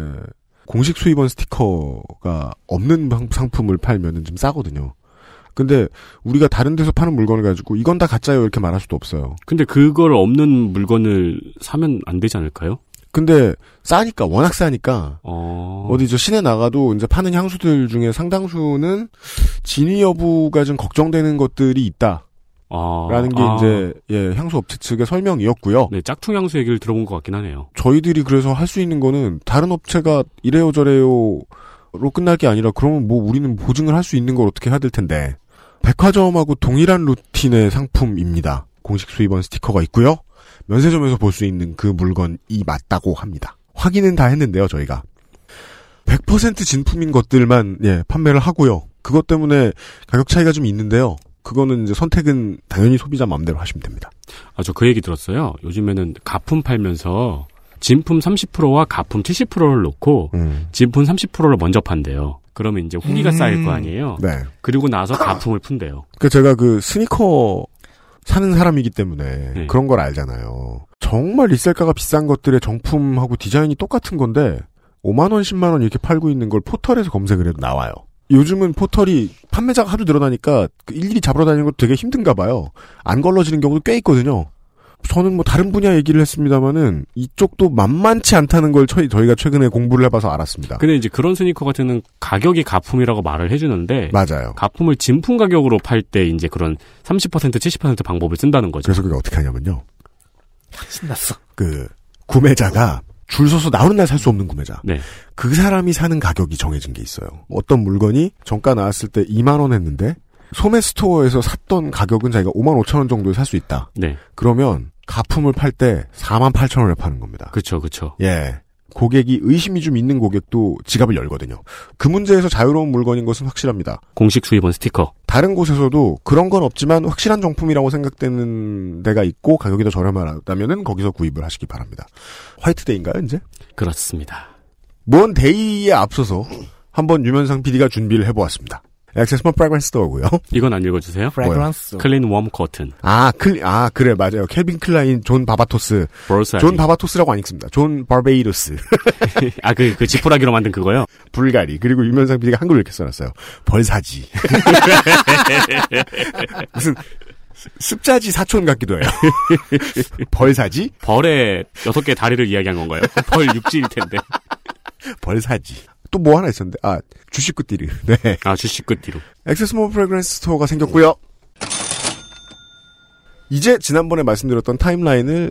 공식 수입원 스티커가 없는 방- 상품을 팔면은 좀 싸거든요. 근데 우리가 다른 데서 파는 물건을 가지고 이건 다 가짜요 이렇게 말할 수도 없어요. 근데 그걸 없는 물건을 사면 안 되지 않을까요? 근데 싸니까 워낙 싸니까 어... 어디 저 시내 나가도 이제 파는 향수들 중에 상당수는 진위 여부가 좀 걱정되는 것들이 있다. 아, 라는 게 아. 이제 예, 향수 업체 측의 설명이었고요. 네, 짝퉁 향수 얘기를 들어본 것 같긴 하네요. 저희들이 그래서 할 수 있는 거는 다른 업체가 이래요 저래요로 끝날 게 아니라 그러면 뭐 우리는 보증을 할 수 있는 걸 어떻게 해야 될 텐데 백화점하고 동일한 루틴의 상품입니다. 공식 수입원 스티커가 있고요. 면세점에서 볼 수 있는 그 물건이 맞다고 합니다. 확인은 다 했는데요, 저희가. 100% 진품인 것들만 예, 판매를 하고요. 그것 때문에 가격 차이가 좀 있는데요. 그거는 이제 선택은 당연히 소비자 마음대로 하시면 됩니다. 아, 저 그 얘기 들었어요. 요즘에는 가품 팔면서 진품 30%와 가품 70%를 놓고 진품 30%를 먼저 판대요. 그러면 이제 후기가 음. 쌓일 거 아니에요. 네. 그리고 나서 가품을 푼대요. 그 제가 그 스니커 사는 사람이기 때문에 네. 그런 걸 알잖아요. 정말 resell가가 비싼 것들의 정품하고 디자인이 똑같은 건데 5만 원, 10만 원 이렇게 팔고 있는 걸 포털에서 검색을 해도 나와요. 요즘은 포털이 판매자가 하도 늘어나니까 그 일일이 잡으러 다니는 것도 되게 힘든가 봐요. 안 걸러지는 경우도 꽤 있거든요. 저는 뭐 다른 분야 얘기를 했습니다마는 이쪽도 만만치 않다는 걸 저희, 저희가 최근에 공부를 해봐서 알았습니다. 근데 이제 그런 스니커 같은 경우는 가격이 가품이라고 말을 해주는데 맞아요. 가품을 진품 가격으로 팔 때 이제 그런 30% 70% 방법을 쓴다는 거죠. 그래서 그게 어떻게 하냐면요. 신났어. 그 구매자가 줄 서서 나오는 날 살 수 없는 구매자. 네. 그 사람이 사는 가격이 정해진 게 있어요. 어떤 물건이 정가 나왔을 때 2만 원 했는데 소매 스토어에서 샀던 가격은 자기가 5만 5천 원 정도에 살 수 있다. 네. 그러면 가품을 팔 때 4만 8천 원에 파는 겁니다. 그렇죠, 그렇죠. 예. 고객이 의심이 좀 있는 고객도 지갑을 열거든요. 그 문제에서 자유로운 물건인 것은 확실합니다. 공식 수입원 스티커. 다른 곳에서도 그런 건 없지만 확실한 정품이라고 생각되는 데가 있고 가격이 더 저렴하다면은 거기서 구입을 하시기 바랍니다. 화이트데이인가요, 이제? 그렇습니다. 먼 데이에 앞서서 한번 유면상 PD가 준비를 해보았습니다. Access Mall Fragrance Store고요. 이건 안 읽어주세요. Fragrance. Clean Warm Cotton. 아, 클, 아, 그래, 맞아요. Calvin Klein, 존 바바토스. 존 바바토스라고 안 읽습니다. 존 바베이루스. 아, 그, 그 지푸라기로 만든 그거요? 불가리. 그리고 유면상 PD가 한글로 이렇게 써놨어요. 벌사지. 무슨, 습자지 사촌 같기도 해요. 벌사지? 벌의 여섯 개 다리를 이야기한 건가요? 벌 육지일 텐데. 벌사지. 또 뭐 하나 있었는데, 아, Juicy Couture. 네. 아, Juicy Couture. Access Mall Fragrance Store가 생겼고요 이제 지난번에 말씀드렸던 타임라인을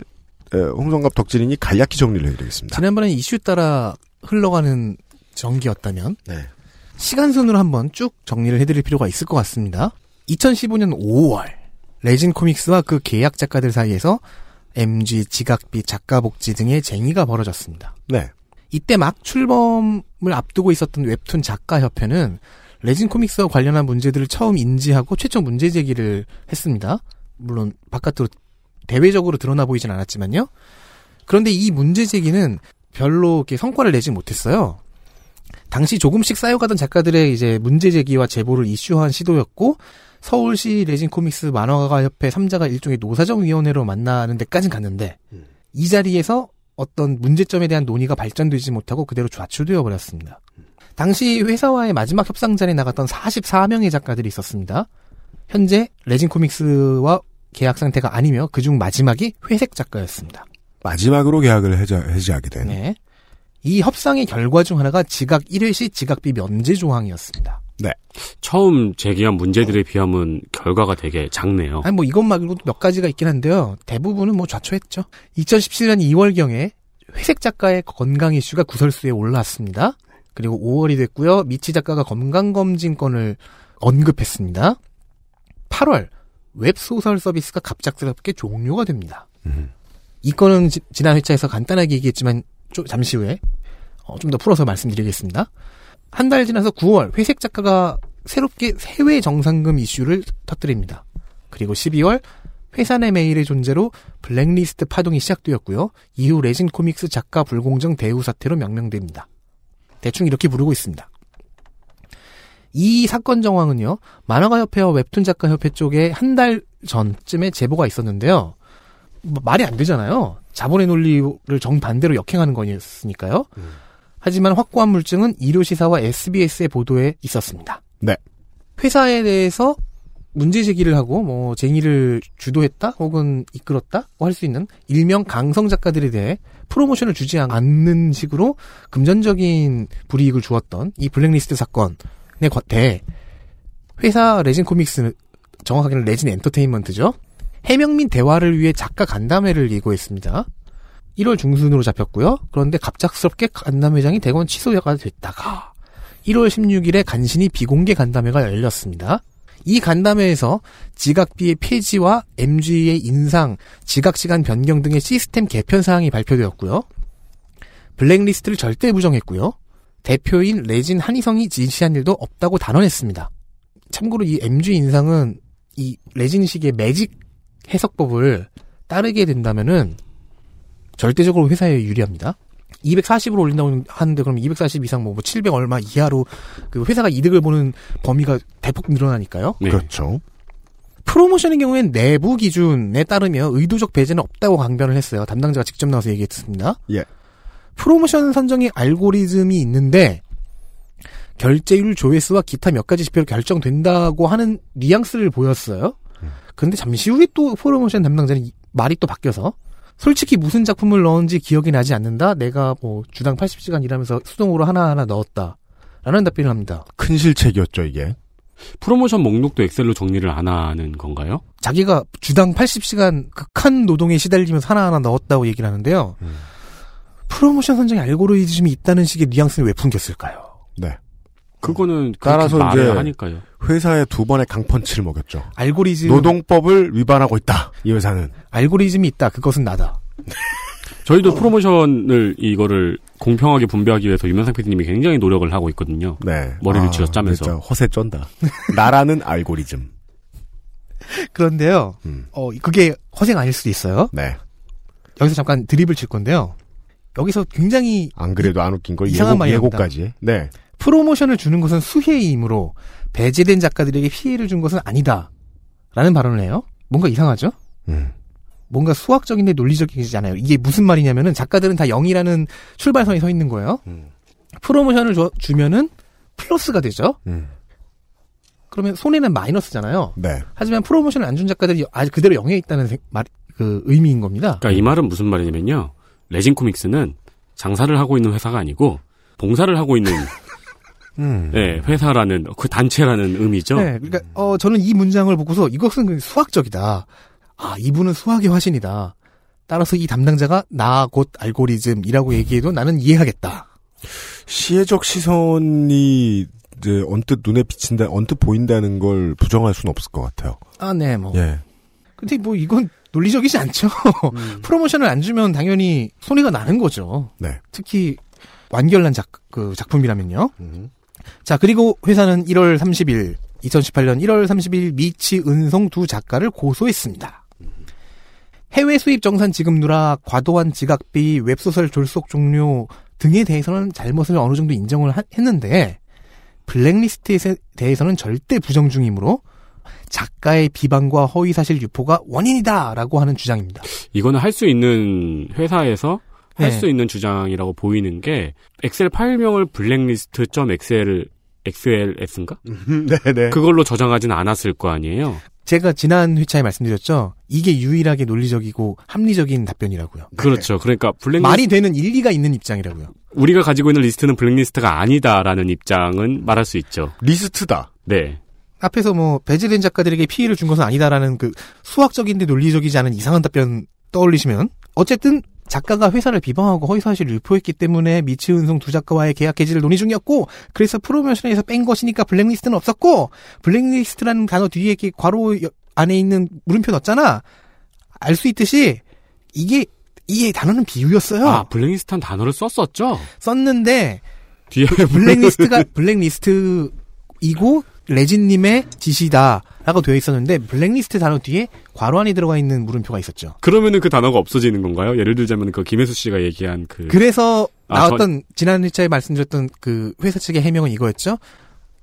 에, 홍성갑 덕질인이 간략히 정리를 해드리겠습니다. 지난번에 이슈 따라 흘러가는 전기였다면 네. 시간 순으로 한번 쭉 정리를 해드릴 필요가 있을 것 같습니다. 2015년 5월 레진 코믹스와 그 계약 작가들 사이에서 MG, 지각비, 작가 복지 등의 쟁의가 벌어졌습니다. 네. 이때 막 출범을 앞두고 있었던 웹툰 작가 협회는 레진 코믹스와 관련한 문제들을 처음 인지하고 최초 문제 제기를 했습니다. 물론 바깥으로 대외적으로 드러나 보이진 않았지만요. 그런데 이 문제 제기는 별로 이렇게 성과를 내지 못했어요. 당시 조금씩 쌓여가던 작가들의 이제 문제 제기와 제보를 이슈화한 시도였고 서울시 레진 코믹스 만화가 협회 3자가 일종의 노사정 위원회로 만나는 데까진 갔는데 이 자리에서 어떤 문제점에 대한 논의가 발전되지 못하고 그대로 좌초되어 버렸습니다. 당시 회사와의 마지막 협상 자리에 나갔던 44명의 작가들이 있었습니다. 현재 레진 코믹스와 계약 상태가 아니며 그중 마지막이 회색 작가였습니다. 마지막으로 계약을 해지, 해지하게 된. 네. 이 협상의 결과 중 하나가 지각 1회 시 지각비 면제 조항이었습니다. 네. 처음 제기한 문제들에 비하면 결과가 되게 작네요. 아니 뭐 이것 말고도 몇 가지가 있긴 한데요. 대부분은 뭐 좌초했죠. 2017년 2월경에 회색 작가의 건강 이슈가 구설수에 올라왔습니다. 그리고 5월이 됐고요. 미치 작가가 건강검진권을 언급했습니다. 8월 웹소설 서비스가 갑작스럽게 종료가 됩니다. 음. 이 건은 지, 난 회차에서 간단하게 얘기했지만 좀 잠시 후에 어, 좀 더 풀어서 말씀드리겠습니다. 한 달 지나서 9월 회색 작가가 새롭게 해외 정상금 이슈를 터뜨립니다. 그리고 12월 회사 내 메일의 존재로 블랙리스트 파동이 시작되었고요. 이후 레진 코믹스 작가 불공정 대우 사태로 명명됩니다. 대충 이렇게 부르고 있습니다. 이 사건 정황은요, 만화가 협회와 웹툰 작가 협회 쪽에 한 달 전쯤에 제보가 있었는데요. 뭐 말이 안 되잖아요. 자본의 논리를 정반대로 역행하는 거였으니까요. 음. 하지만 확보한 물증은 일요시사와 SBS의 보도에 있었습니다. 네. 회사에 대해서 문제 제기를 하고 뭐 쟁의를 주도했다 혹은 이끌었다 할수 있는 일명 강성 작가들에 대해 프로모션을 주지 않는 식으로 금전적인 불이익을 주었던 이 블랙리스트 사건에 대해 회사 레진 코믹스 정확하게는 레진 엔터테인먼트죠. 해명 및 대화를 위해 작가 간담회를 예고했습니다. 1월 중순으로 잡혔고요. 그런데 갑작스럽게 간담회장이 대건 취소가 됐다가 1월 16일에 간신히 비공개 간담회가 열렸습니다. 이 간담회에서 지각비의 폐지와 MG의 인상, 지각시간 변경 등의 시스템 개편 사항이 발표되었고요. 블랙리스트를 절대 부정했고요. 대표인 레진 한희성이 지시한 일도 없다고 단언했습니다. 참고로 이 MG 인상은 이 레진식의 매직 해석법을 따르게 된다면은 절대적으로 회사에 유리합니다. 240으로 올린다고 하는데 그럼 240 이상 뭐, 700 얼마 이하로 그 회사가 이득을 보는 범위가 대폭 늘어나니까요. 네. 그렇죠. 프로모션의 경우엔 내부 기준에 따르면 의도적 배제는 없다고 강변을 했어요. 담당자가 직접 나와서 얘기했습니다. 예. 프로모션 선정의 알고리즘이 있는데 결제율, 조회수와 기타 몇 가지 지표로 결정된다고 하는 뉘앙스를 보였어요. 근데 잠시 후에 또 프로모션 담당자는 말이 또 바뀌어서 솔직히 무슨 작품을 넣은지 기억이 나지 않는다. 내가 뭐 주당 80시간 일하면서 수동으로 하나하나 넣었다. 라는 답변을 합니다. 큰 실책이었죠, 이게. 프로모션 목록도 엑셀로 정리를 안 하는 건가요? 자기가 주당 80시간 극한 노동에 시달리면서 하나하나 넣었다고 얘기를 하는데요. 음. 프로모션 선정에 알고리즘이 있다는 식의 뉘앙스를 왜 풍겼을까요? 네. 그거는 따라서 이제 하니까요. 회사에 두 번의 강펀치를 먹였죠. 알고리즘 노동법을 위반하고 있다. 이 회사는. 알고리즘이 있다. 그것은 나다. 저희도 프로모션을 이거를 공평하게 분배하기 위해서 유명상 PD님이 굉장히 노력을 하고 있거든요. 네. 머리를 아, 쥐어 짜면서. 진짜 허세 쩐다. 나라는 알고리즘. 그런데요. 음. 어, 그게 허세가 아닐 수도 있어요. 네. 여기서 잠깐 드립을 칠 건데요. 여기서 굉장히 안 그래도 안 웃긴 걸 이상한 예고, 예고까지. 네. 프로모션을 주는 것은 수혜이므로 배제된 작가들에게 피해를 준 것은 아니다. 라는 발언을 해요. 뭔가 이상하죠? 음. 뭔가 수학적인데 논리적이지 않아요. 이게 무슨 말이냐면은 작가들은 다 0이라는 출발선에 서 있는 거예요. 음. 프로모션을 줘- 주면은 플러스가 되죠. 음. 그러면 손해는 마이너스잖아요. 네. 하지만 프로모션을 안 준 작가들이 아직 그대로 0에 있다는 생- 말, 그 의미인 겁니다. 그러니까 이 말은 무슨 말이냐면요. 레진 코믹스는 장사를 하고 있는 회사가 아니고 봉사를 하고 있는 음. 네, 회사라는 그 단체라는 의미죠. 네, 그러니까 어 저는 이 문장을 보고서 이것은 그 수학적이다. 아, 이분은 수학의 화신이다. 따라서 이 담당자가 나 곧 알고리즘이라고 얘기해도 나는 이해하겠다. 시혜적 시선이 이제 언뜻 눈에 비친다, 언뜻 보인다는 걸 부정할 수는 없을 것 같아요. 아, 네, 뭐. 예. 근데 뭐 이건 논리적이지 않죠. 프로모션을 안 주면 당연히 손해가 나는 거죠. 네. 특히 완결난 작, 그 작품이라면요. 자, 그리고 회사는 1월 30일, 2018년 1월 30일 미치 은성 두 작가를 고소했습니다. 해외 수입 정산 지급 누락, 과도한 지각비, 웹소설 졸속 종료 등에 대해서는 잘못을 어느 정도 인정을 하- 했는데 블랙리스트에 대해서는 절대 부정 중이므로 작가의 비방과 허위 사실 유포가 원인이다라고 하는 주장입니다. 이거는 할 수 있는 회사에서 할 네. 수 있는 주장이라고 보이는 게 엑셀 파일명을 블랙리스트.xl XLS인가? 네네. 그걸로 저장하지는 않았을 거 아니에요. 제가 지난 회차에 말씀드렸죠. 이게 유일하게 논리적이고 합리적인 답변이라고요. 그렇죠. 그러니까 블랙리스트 말이 되는 일리가 있는 입장이라고요. 우리가 가지고 있는 리스트는 블랙리스트가 아니다라는 입장은 말할 수 있죠. 리스트다. 네. 앞에서 뭐 배제된 작가들에게 피해를 준 것은 아니다라는 그 수학적인데 논리적이지 않은 이상한 답변 떠올리시면 어쨌든 작가가 회사를 비방하고 허위사실을 유포했기 때문에 미치은송 두 작가와의 계약 해지를 논의 중이었고 그래서 프로모션에서 뺀 것이니까 블랙리스트는 없었고 블랙리스트라는 단어 뒤에 이렇게 괄호 여- 안에 있는 물음표 넣었잖아 알 수 있듯이 이게 이 단어는 비유였어요 아, 블랙리스트란 단어를 썼었죠? 썼는데 뒤에 블랙리스트가 블랙리스트이고 레진님의 지시다라고 되어 있었는데 블랙리스트 단어 뒤에 괄호 안에 들어가 있는 물음표가 있었죠. 그러면은 그 단어가 없어지는 건가요? 예를 들자면 그 김혜수 씨가 얘기한 그 그래서 아, 나왔던 지난 회차에 말씀드렸던 그 회사 측의 해명은 이거였죠.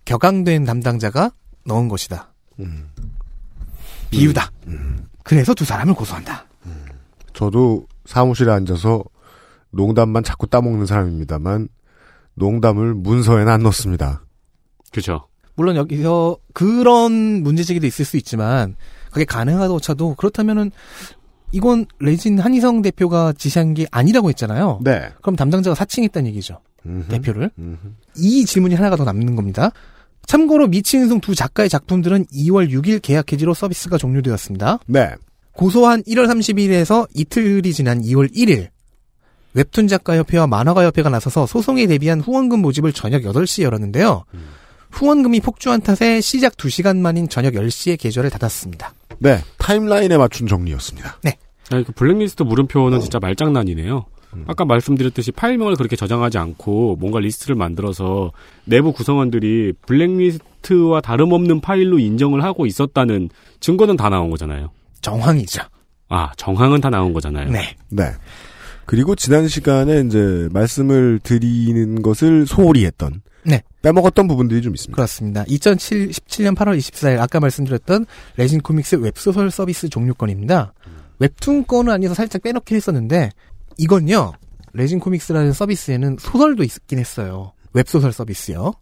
격앙된 담당자가 넣은 것이다. 음. 비유다. 그래서 두 사람을 고소한다. 저도 사무실에 앉아서 농담만 자꾸 따먹는 사람입니다만 농담을 문서에는 안 넣습니다. 그죠. 물론 여기서 그런 문제제기도 있을 수 있지만 그게 가능하다고 쳐도 그렇다면은 이건 레진 한희성 대표가 지시한 게 아니라고 했잖아요. 네. 그럼 담당자가 사칭했다는 얘기죠. 음흠. 대표를. 음흠. 이 질문이 하나가 더 남는 겁니다. 참고로 미치은송 두 작가의 작품들은 2월 6일 계약 해지로 서비스가 종료되었습니다. 네. 고소한 1월 30일에서 이틀이 지난 2월 1일 웹툰 작가협회와 만화가협회가 나서서 소송에 대비한 후원금 모집을 저녁 8시에 열었는데요. 후원금이 폭주한 탓에 시작 2시간 만인 저녁 10시에 계좌를 닫았습니다. 네. 타임라인에 맞춘 정리였습니다. 네. 아니, 그 블랙리스트 물음표는 진짜 말장난이네요. 아까 말씀드렸듯이 파일명을 그렇게 저장하지 않고 뭔가 리스트를 만들어서 내부 구성원들이 블랙리스트와 다름없는 파일로 인정을 하고 있었다는 증거는 다 나온 거잖아요. 정황이죠. 아, 정황은 다 나온 거잖아요. 네. 네. 그리고 지난 시간에 이제 말씀을 드리는 것을 소홀히 했던 네. 빼먹었던 부분들이 좀 있습니다. 그렇습니다. 2017년 8월 24일 아까 말씀드렸던 레진 코믹스 웹소설 서비스 종료권입니다. 웹툰 건은 아니어서 살짝 빼놓긴 했었는데 이건요. 레진 코믹스라는 서비스에는 소설도 있긴 했어요. 웹소설 서비스요.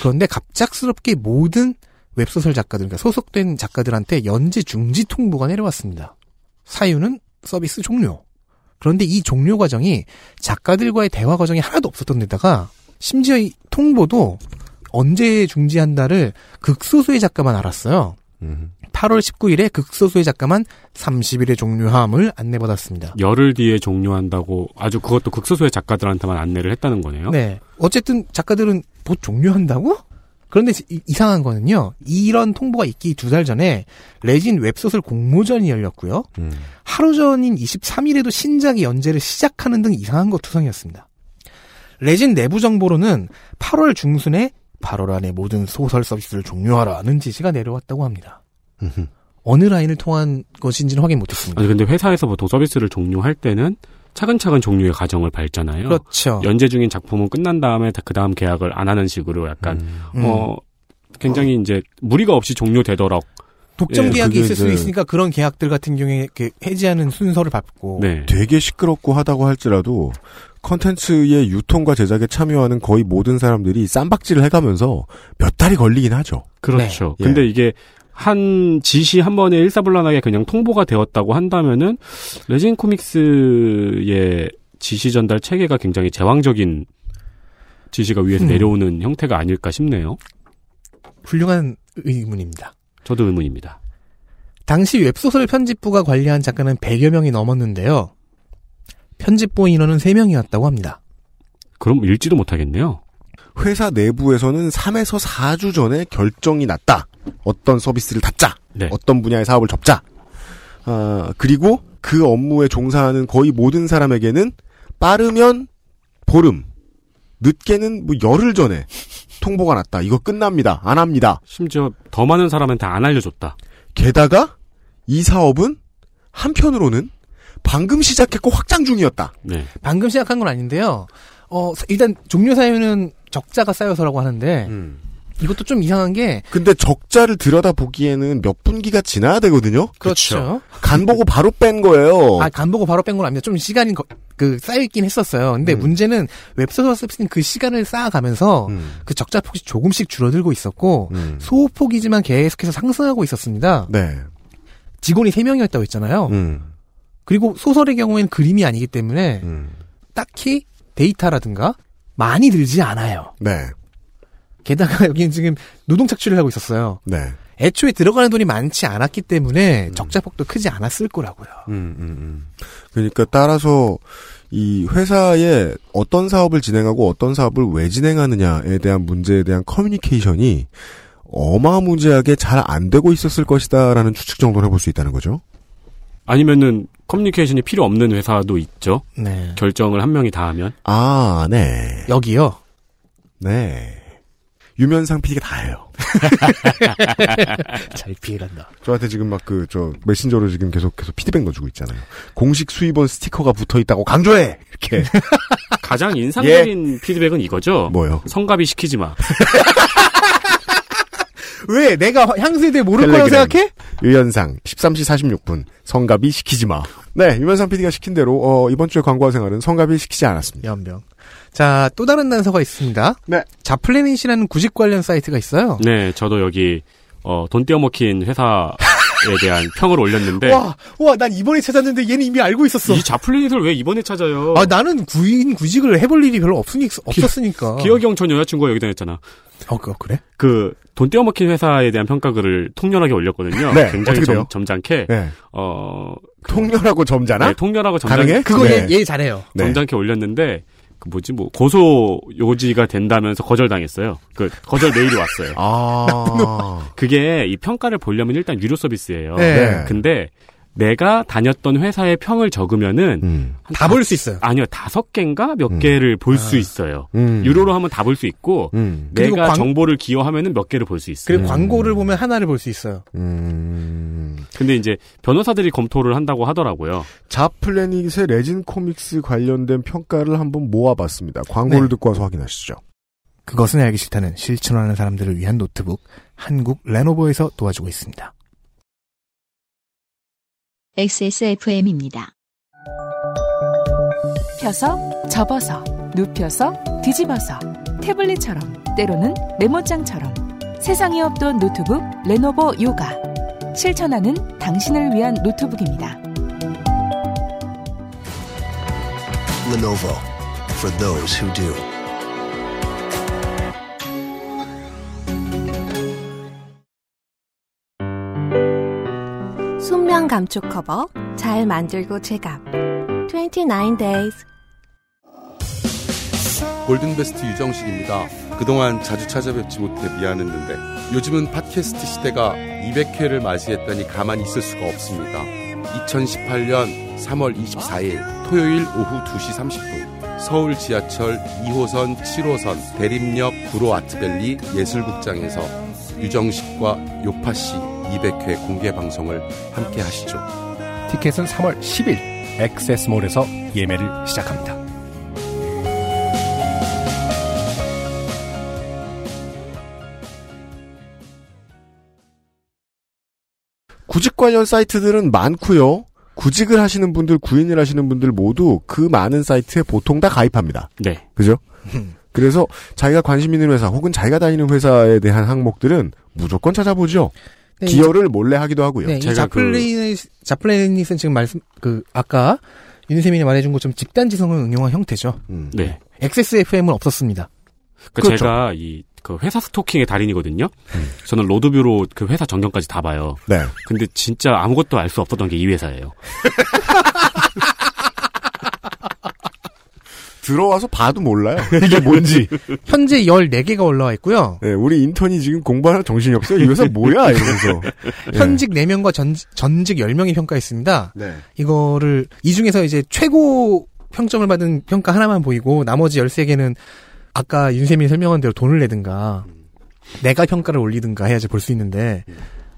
그런데 갑작스럽게 모든 웹소설 작가들, 그러니까 소속된 작가들한테 연재 중지 통보가 내려왔습니다. 사유는 서비스 종료. 그런데 이 종료 과정이 작가들과의 대화 과정이 하나도 없었던 데다가 심지어 이 통보도 언제 중지한다를 극소수의 작가만 알았어요. 8월 19일에 극소수의 작가만 30일에 종료함을 안내받았습니다. 열흘 뒤에 종료한다고 아주 그것도 극소수의 작가들한테만 안내를 했다는 거네요. 네. 어쨌든 작가들은 곧 종료한다고? 그런데 이- 이상한 거는요. 이런 통보가 있기 두 달 전에 레진 웹소설 공모전이 열렸고요. 하루 전인 23일에도 신작이 연재를 시작하는 등 이상한 것 투성이었습니다. 레진 내부 정보로는 8월 중순에 8월 안에 모든 소설 서비스를 종료하라는 지시가 내려왔다고 합니다. 어느 라인을 통한 것인지는 확인 못했습니다. 아니 근데 회사에서 보통 서비스를 종료할 때는 차근차근 종료의 과정을 밟잖아요. 그렇죠. 연재 중인 작품은 끝난 다음에 그 다음 계약을 안 하는 식으로 약간 어 굉장히 이제 무리가 없이 종료되도록 독점 예, 계약이 있을 이제- 있으니까 그런 계약들 같은 경우에 그 해지하는 순서를 밟고 네. 되게 시끄럽고 하다고 할지라도 컨텐츠의 유통과 제작에 참여하는 거의 모든 사람들이 쌈박질을 해가면서 몇 달이 걸리긴 하죠. 그렇죠. 네. 근데 예. 이게 한 지시 한 번에 일사불란하게 그냥 통보가 되었다고 한다면은 레진 코믹스의 지시 전달 체계가 굉장히 제왕적인 지시가 위에서 음. 내려오는 형태가 아닐까 싶네요. 훌륭한 의문입니다. 저도 의문입니다. 당시 웹소설 편집부가 관리한 작가는 100여 명이 넘었는데요. 편집부 인원은 3명이었다고 합니다. 그럼 읽지도 못하겠네요. 회사 내부에서는 3에서 4주 전에 결정이 났다. 어떤 서비스를 닫자. 네. 어떤 분야의 사업을 접자. 아, 그리고 그 업무에 종사하는 거의 모든 사람에게는 빠르면 보름, 늦게는 뭐 열흘 전에 통보가 났다. 이거 끝납니다. 안 합니다. 심지어 더 많은 사람한테 안 알려줬다. 게다가 이 사업은 한편으로는 방금 시작했고 확장 중이었다. 네. 방금 시작한 건 아닌데요. 어, 일단 종료 사유는 적자가 쌓여서라고 하는데 이것도 좀 이상한 게 근데 적자를 들여다 보기에는 몇 분기가 지나야 되거든요. 그렇죠. 간 보고 바로 뺀 거예요. 아, 간 보고 바로 뺀 건 아닙니다. 좀 시간이 거- 그 쌓여 있긴 했었어요. 근데 문제는 웹소설 서비스는 그 시간을 쌓아가면서 그 적자 폭이 조금씩 줄어들고 있었고 소폭이지만 계속해서 상승하고 있었습니다. 네. 직원이 3명이었다고 했잖아요. 음. 그리고 소설의 경우에는 그림이 아니기 때문에 딱히 데이터라든가 많이 들지 않아요. 네. 게다가 여기는 지금 노동 착취를 하고 있었어요. 네. 애초에 들어가는 돈이 많지 않았기 때문에 적자폭도 크지 않았을 거라고요. 음, 음, 음. 그러니까 따라서 이 회사에 어떤 사업을 진행하고 어떤 사업을 왜 진행하느냐에 대한 문제에 대한 커뮤니케이션이 어마무지하게 잘 안 되고 있었을 것이다라는 추측 정도를 해볼 수 있다는 거죠. 아니면은 커뮤니케이션이 필요 없는 회사도 있죠. 네. 결정을 한 명이 다 하면. 아, 네. 여기요. 네. 유면상 PD가 다 해요. 잘 피해간다. 저한테 지금 막 그, 저, 메신저로 지금 계속해서 피드백 넣어주고 있잖아요. 공식 수입원 스티커가 붙어 있다고 강조해! 이렇게. 가장 인상적인 피드백은 이거죠. 뭐요? 성갑이 시키지 마. 왜? 내가 향수에 대해 모를 거라고. 생각해? 유연상 13시 46분 성갑이 시키지 마. 네, 유면상 PD가 시킨 대로 어, 이번 주에 광고화 생활은 성갑이 시키지 않았습니다. 연병. 자, 또 다른 단서가 있습니다. 네. 자플래닛이라는 구직 관련 사이트가 있어요. 네, 저도 여기 어, 돈 떼어먹힌 회사에 대한 평을 올렸는데 와, 와, 난 이번에 찾았는데 얘는 이미 알고 있었어. 이 자플래닛을 왜 이번에 찾아요? 아, 나는 구인 구직을 해볼 일이 별로 없으니, 없었으니까. 기억이 형전 여자친구가 여기다 냈잖아. 어, 그, 그래? 그, 돈 떼어먹힌 회사에 대한 평가글을 통렬하게 올렸거든요. 네, 굉장히 점? 점잖게. 네. 어, 통렬하고 점잖아? 네, 통렬하고 점잖게. 가능해? 그거 네. 얘, 얘 잘해요. 네. 점잖게 올렸는데, 그 뭐지, 뭐, 고소 요지가 된다면서 거절당했어요. 그, 거절 메일이 왔어요. 아. 그게 이 평가를 보려면 일단 유료 서비스예요. 네. 근데 내가 다녔던 회사의 평을 적으면은 음. 한다볼 수 있어요. 아니요 다섯 개인가 몇 개를 볼 수 있어요. 음. 유로로 하면 다 볼 수 있고 음. 내가 광- 정보를 기여하면은 몇 개를 볼 수 있어요. 그리고 광고를 보면 하나를 볼 수 있어요. 음. 근데 이제 변호사들이 검토를 한다고 하더라고요. 자플래닛의 레진 코믹스 관련된 평가를 한번 모아봤습니다. 광고를 네. 듣고 와서 확인하시죠. 그것은 알기 싫다는 실천하는 사람들을 위한 노트북 한국 레노버에서 도와주고 있습니다. XSFM입니다. 펴서, 접어서, 눕혀서, 뒤집어서, 태블릿처럼, 때로는 메모장처럼 세상에 없던 노트북 레노버 요가. 실천하는 당신을 위한 노트북입니다. Lenovo for those who do. 순면 감촉 커버 잘 만들고 제갑 29 days 골든베스트 유정식입니다. 그동안 자주 찾아뵙지 못해 미안했는데 요즘은 팟캐스트 시대가 200회를 맞이했다니 가만히 있을 수가 없습니다. 2018년 3월 24일 토요일 오후 2시 30분 서울 지하철 2호선 7호선 대림역 구로 아트밸리 예술극장에서 유정식과 요파씨 200회 공개 방송을 함께 하시죠. 티켓은 3월 10일 액세스몰에서 예매를 시작합니다. 구직 관련 사이트들은 많고요. 구직을 하시는 분들, 구인을 하시는 분들 모두 그 많은 사이트에 보통 다 가입합니다. 네. 그죠? 그래서 자기가 관심 있는 회사 혹은 자기가 다니는 회사에 대한 항목들은 무조건 찾아보죠. 네, 기여를 몰래 하기도 하고요. 네, 이 제가 자플레닛, 자플레닛은 지금 말씀, 그, 아까, 윤세민이 말해준 것처럼 집단지성을 응용한 형태죠. 음. 네. XSFM은 없었습니다. 그 그렇죠. 제가 이 그 회사 스토킹의 달인이거든요. 저는 로드뷰로 그 회사 정경까지 다 봐요. 네. 근데 진짜 아무것도 알 수 없었던 게 이 회사예요. 들어와서 봐도 몰라요. 이게 뭔지. 현재 14개가 올라와 있고요. 네, 우리 인턴이 지금 공부하는 정신이 없어요. 이 회사 뭐야? 이러면서. 예. 현직 4명과 전, 전직 10명이 평가했습니다. 네. 이거를, 이 중에서 이제 최고 평점을 받은 평가 하나만 보이고, 나머지 13개는 아까 윤세민이 설명한 대로 돈을 내든가, 내가 평가를 올리든가 해야지 볼 수 있는데,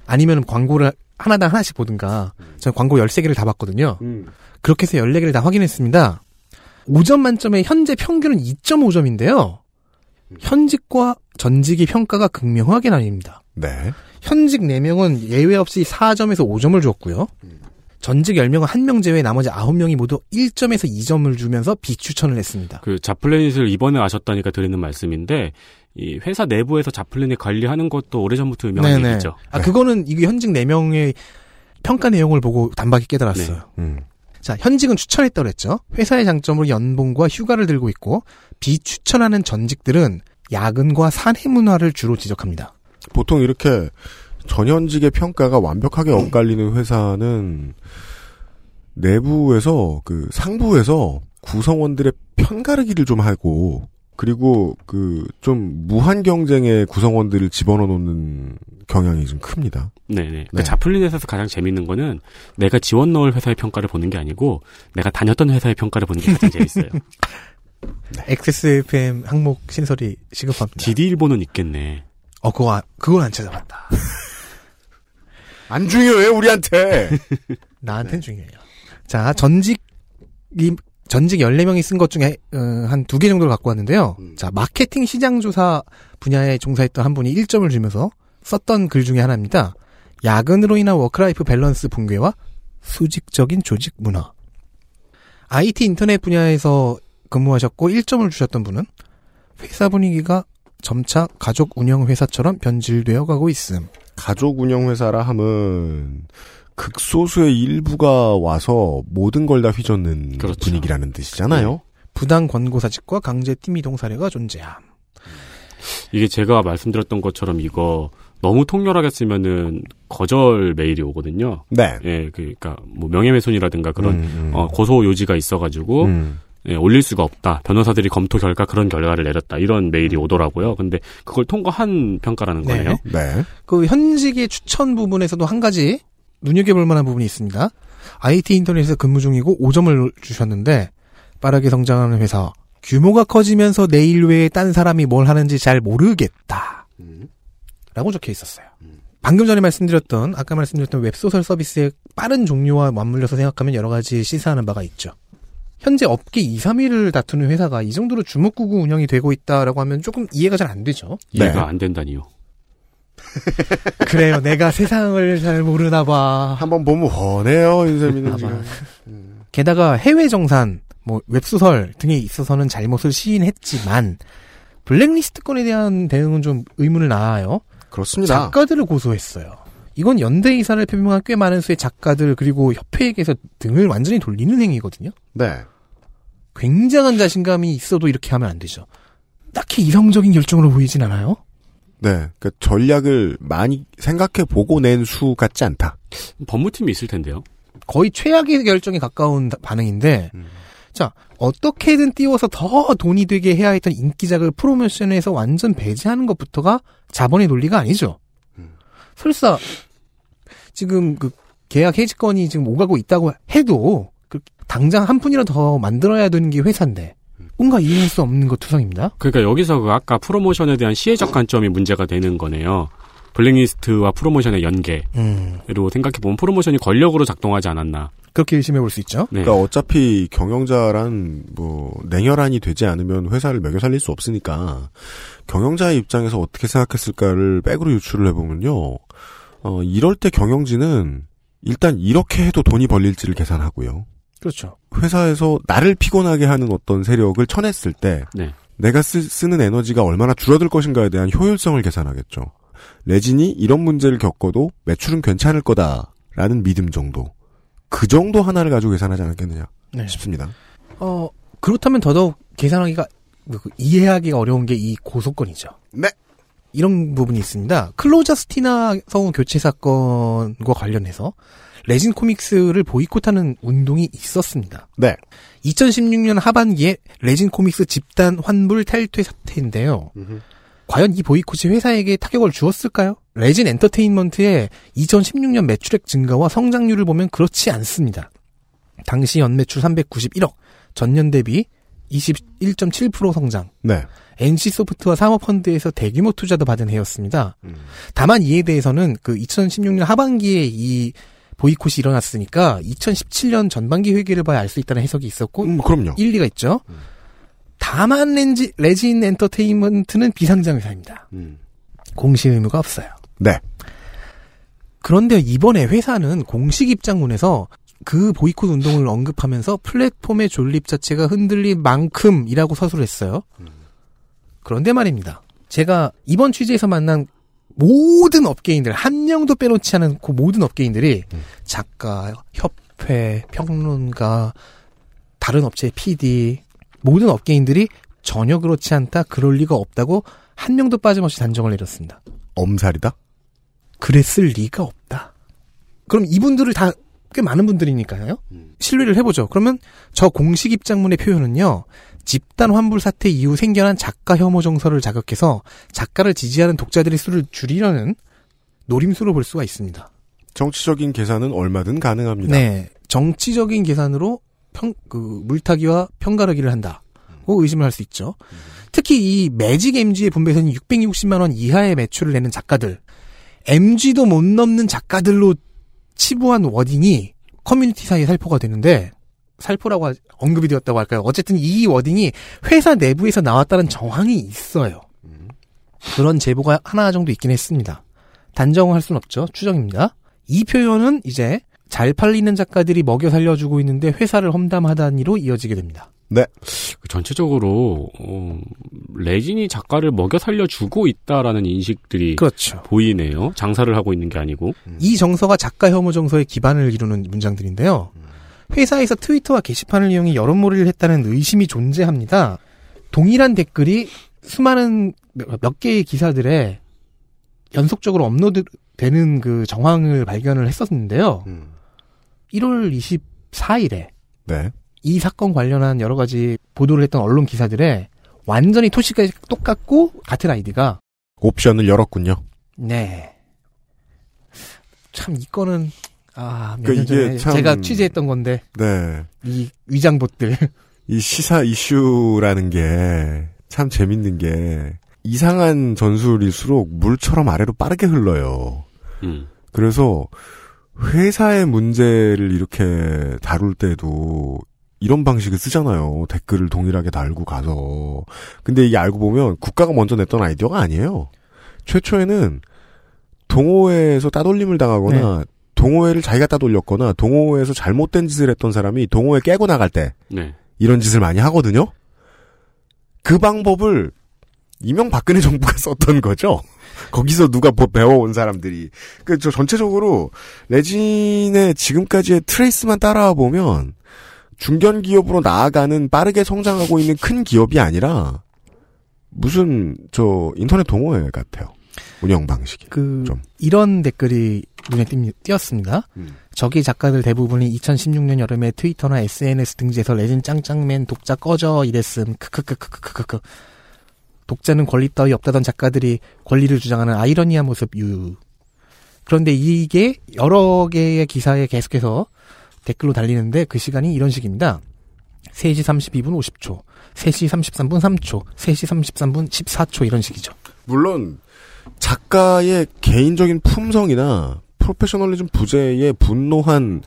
아니면 광고를 하나당 하나씩 보든가, 저는 광고 13개를 다 봤거든요. 음. 그렇게 해서 14개를 다 확인했습니다. 5점 만점에 현재 평균은 2.5점인데요. 현직과 전직의 평가가 극명하게 나뉩니다. 네. 현직 4명은 예외 없이 4점에서 5점을 주었고요. 전직 10명은 1명 제외 나머지 9명이 모두 1점에서 2점을 주면서 비추천을 했습니다. 그 자플래닛을 이번에 아셨다니까 드리는 말씀인데 이 회사 내부에서 자플래닛 관리하는 것도 오래전부터 유명한 네네. 얘기죠. 아, 그거는 이게 현직 4명의 평가 내용을 보고 단박에 깨달았어요. 음. 자, 현직은 추천했다고 그랬죠. 회사의 장점으로 연봉과 휴가를 들고 있고 비추천하는 전직들은 야근과 사내 문화를 주로 지적합니다. 보통 이렇게 전현직의 평가가 완벽하게 엇갈리는 회사는 내부에서 그 상부에서 구성원들의 편가르기를 좀 하고 그리고 그 좀 무한 경쟁의 구성원들을 집어넣어 놓는 경향이 좀 큽니다. 네네. 그 자플린에서 가장 재밌는 거는 내가 지원 넣을 회사의 평가를 보는 게 아니고 내가 다녔던 회사의 평가를 보는 게 가장 재밌어요. XSFM 항목 신설이 시급합니다. DD일보는 있겠네. 어, 그거, 안- 그건 안 찾아봤다. 안 중요해 우리한테. 나한텐 중요해요. 자, 전직, 이, 전직 14명이 쓴 것 중에, 어, 한두 개 정도를 갖고 왔는데요. 자, 마케팅 시장 조사 분야에 종사했던 한 분이 1점을 주면서 썼던 글 중에 하나입니다. 야근으로 인한 work-life balance 붕괴와 수직적인 조직 문화. IT 인터넷 분야에서 근무하셨고 1점을 주셨던 분은 회사 분위기가 점차 가족 운영 회사처럼 변질되어 가고 있음. 가족 운영 회사라 함은 극소수의 일부가 와서 모든 걸 다 휘젓는 분위기라는 뜻이잖아요. 부당 권고 사직과 강제 팀 이동 사례가 존재함. 이게 제가 말씀드렸던 것처럼 이거 너무 통렬하게 쓰면은 거절 메일이 오거든요. 네. 예, 그러니까 뭐 명예훼손이라든가 그런 음, 음. 어, 고소 요지가 있어가지고 음. 예, 올릴 수가 없다. 변호사들이 검토 결과 그런 결과를 내렸다. 이런 메일이 오더라고요. 근데 그걸 통과한 평가라는 네. 거네요. 네. 그 현직의 추천 부분에서도 한 가지 눈여겨볼 만한 부분이 있습니다. IT 인터넷에서 근무 중이고 5점을 주셨는데 빠르게 성장하는 회사 규모가 커지면서 내 일 외에 딴 사람이 뭘 하는지 잘 모르겠다. 라고 적혀 있었어요. 방금 전에 말씀드렸던 아까 말씀드렸던 웹소설 서비스의 빠른 종류와 맞물려서 생각하면 여러 가지 시사하는 바가 있죠. 현재 업계 2, 3위를 다투는 회사가 이 정도로 주목구구 운영이 되고 있다라고 하면 조금 이해가 잘 안 되죠. 이해가 네. 안 된다니요. 그래요. 내가 세상을 잘 모르나 봐. 한번 보면 훤해요, 윤세민은 아마. 지금. 게다가 해외 정산, 뭐 웹소설 등에 있어서는 잘못을 시인했지만 블랙리스트 건에 대한 대응은 좀 의문을 낳아요. 그렇습니다. 작가들을 고소했어요. 이건 연대 이사를 표명한 꽤 많은 수의 작가들 그리고 협회에게서 등을 완전히 돌리는 행위거든요. 네. 굉장한 자신감이 있어도 이렇게 하면 안 되죠. 딱히 이성적인 결정으로 보이진 않아요. 네, 그 전략을 많이 생각해 보고 낸 수 같지 않다. 법무팀이 있을 텐데요. 거의 최악의 결정에 가까운 반응인데, 음. 자, 어떻게든 띄워서 더 돈이 되게 해야 했던 인기작을 프로모션에서 완전 배제하는 것부터가 자본의 논리가 아니죠. 음. 설사, 지금 그 계약 해지권이 지금 오가고 있다고 해도, 그 당장 한 푼이라도 더 만들어야 되는 게 회사인데, 뭔가 이해할 수 없는 것 투성입니다. 그러니까 여기서 그 아까 프로모션에 대한 시혜적 관점이 문제가 되는 거네요. 블랙리스트와 프로모션의 연계로 음. 생각해보면 프로모션이 권력으로 작동하지 않았나. 그렇게 의심해 볼 수 있죠. 네. 그러니까 어차피 경영자란 뭐 냉혈한이 되지 않으면 회사를 먹여 살릴 수 없으니까 경영자의 입장에서 어떻게 생각했을까를 백으로 유출을 해보면요. 어, 이럴 때 경영진은 일단 이렇게 해도 돈이 벌릴지를 계산하고요. 그렇죠. 회사에서 나를 피곤하게 하는 어떤 세력을 쳐냈을 때 네. 내가 쓰, 쓰는 에너지가 얼마나 줄어들 것인가에 대한 효율성을 계산하겠죠. 레진이 이런 문제를 겪어도 매출은 괜찮을 거다라는 믿음 정도. 그 정도 하나를 가지고 계산하지 않았겠느냐 네. 싶습니다. 어 그렇다면 더더욱 계산하기가 그 이해하기가 어려운 게 이 고소건이죠. 네. 이런 부분이 있습니다. 클로저스티나 성우 교체 사건과 관련해서 레진 코믹스를 보이콧하는 운동이 있었습니다. 네. 2016년 하반기에 레진 코믹스 집단 환불 탈퇴 사태인데요. 음흠. 과연 이 보이콧이 회사에게 타격을 주었을까요? 레진 엔터테인먼트의 2016년 매출액 증가와 성장률을 보면 그렇지 않습니다. 당시 연매출 391억, 전년 대비 21.7% 성장. 네. NC소프트와 사모펀드에서 대규모 투자도 받은 해였습니다. 음. 다만 이에 대해서는 그 2016년 하반기에 이 보이콧이 일어났으니까 2017년 전반기 회계를 봐야 알 수 있다는 해석이 있었고 음, 그럼요. 일리가 있죠. 음. 다만 렌지, 레진 엔터테인먼트는 비상장 회사입니다. 음. 공시 의무가 없어요. 네. 그런데 이번에 회사는 공식 입장문에서 그 보이콧 운동을 언급하면서 플랫폼의 존립 자체가 흔들릴 만큼이라고 서술을 했어요. 음. 그런데 말입니다. 제가 이번 취재에서 만난 모든 업계인들 한 명도 빼놓지 않은 그 모든 업계인들이 음. 작가, 협회, 평론가, 다른 업체의 PD, 모든 업계인들이 전혀 그렇지 않다, 그럴 리가 없다고 한 명도 빠짐없이 단정을 내렸습니다. 엄살이다? 그랬을 리가 없다. 그럼 이분들을 다 꽤 많은 분들이니까요. 음. 신뢰를 해보죠. 그러면 저 공식 입장문의 표현은요. 집단 환불 사태 이후 생겨난 작가 혐오 정서를 자극해서 작가를 지지하는 독자들의 수를 줄이려는 노림수로 볼 수가 있습니다. 정치적인 계산은 얼마든 가능합니다. 네. 정치적인 계산으로 평, 그, 물타기와 평가르기를 한다고 의심을 할 수 있죠. 특히 이 매직 MG의 분배선이 660만원 이하의 매출을 내는 작가들, MG도 못 넘는 작가들로 치부한 wording이 커뮤니티 사이에 살포가 되는데, 살포라고 언급이 되었다고 할까요? 어쨌든 이 wording이 회사 내부에서 나왔다는 정황이 있어요. 그런 제보가 하나 정도 있긴 했습니다. 단정할 순 없죠. 추정입니다. 이 표현은 이제 잘 팔리는 작가들이 먹여 살려주고 있는데 회사를 험담하다니로 이어지게 됩니다. 네. 그 전체적으로 어, 레진이 작가를 먹여 살려주고 있다라는 인식들이 그렇죠. 보이네요. 장사를 하고 있는 게 아니고. 음. 이 정서가 작가 혐오 정서의 기반을 이루는 문장들인데요. 회사에서 트위터와 게시판을 이용해 여론몰이를 했다는 의심이 존재합니다. 동일한 댓글이 수많은 몇 개의 기사들에 연속적으로 업로드되는 그 정황을 발견을 했었는데요. 음. 1월 24일에 네. 이 사건 관련한 여러 가지 보도를 했던 언론 기사들에 완전히 토시가 똑같고 같은 아이디가 옵션을 열었군요. 네. 참 이 건은 아, 몇년 전에 참... 제가 취재했던 건데. 네. 이 위장봇들. 이 시사 이슈라는 게 참 재밌는 게 이상한 전술일수록 물처럼 아래로 빠르게 흘러요. 음. 그래서 회사의 문제를 이렇게 다룰 때도 이런 방식을 쓰잖아요. 댓글을 동일하게 달고 가서. 근데 이게 알고 보면 국가가 먼저 냈던 아이디어가 아니에요. 최초에는 동호회에서 따돌림을 당하거나 네. 동호회를 자기가 따돌렸거나 동호회에서 잘못된 짓을 했던 사람이 동호회 깨고 나갈 때 네. 이런 짓을 많이 하거든요. 그 방법을 이명박근혜 정부가 썼던 거죠. 거기서 누가 뭐 배워온 사람들이. 그, 저 전체적으로, 레진의 지금까지의 트레이스만 따라와 보면, 중견 기업으로 나아가는 빠르게 성장하고 있는 큰 기업이 아니라 무슨 저 인터넷 동호회 같아요. 운영 방식이. 그 좀. 이런 댓글이 눈에 띄었습니다. 저기 작가들 대부분이 2016년 여름에 트위터나 SNS 등지에서 레진 짱짱맨 독자 꺼져 이랬음. 크크크크크크크. 독자는 권리 따위 없다던 작가들이 권리를 주장하는 아이러니한 모습 유. 그런데 이게 여러 개의 기사에 계속해서 댓글로 달리는데 그 시간이 이런 식입니다. 3시 32분 50초, 3시 33분 3초, 3시 33분 14초 이런 식이죠. 물론 작가의 개인적인 품성이나 프로페셔널리즘 부재에 분노한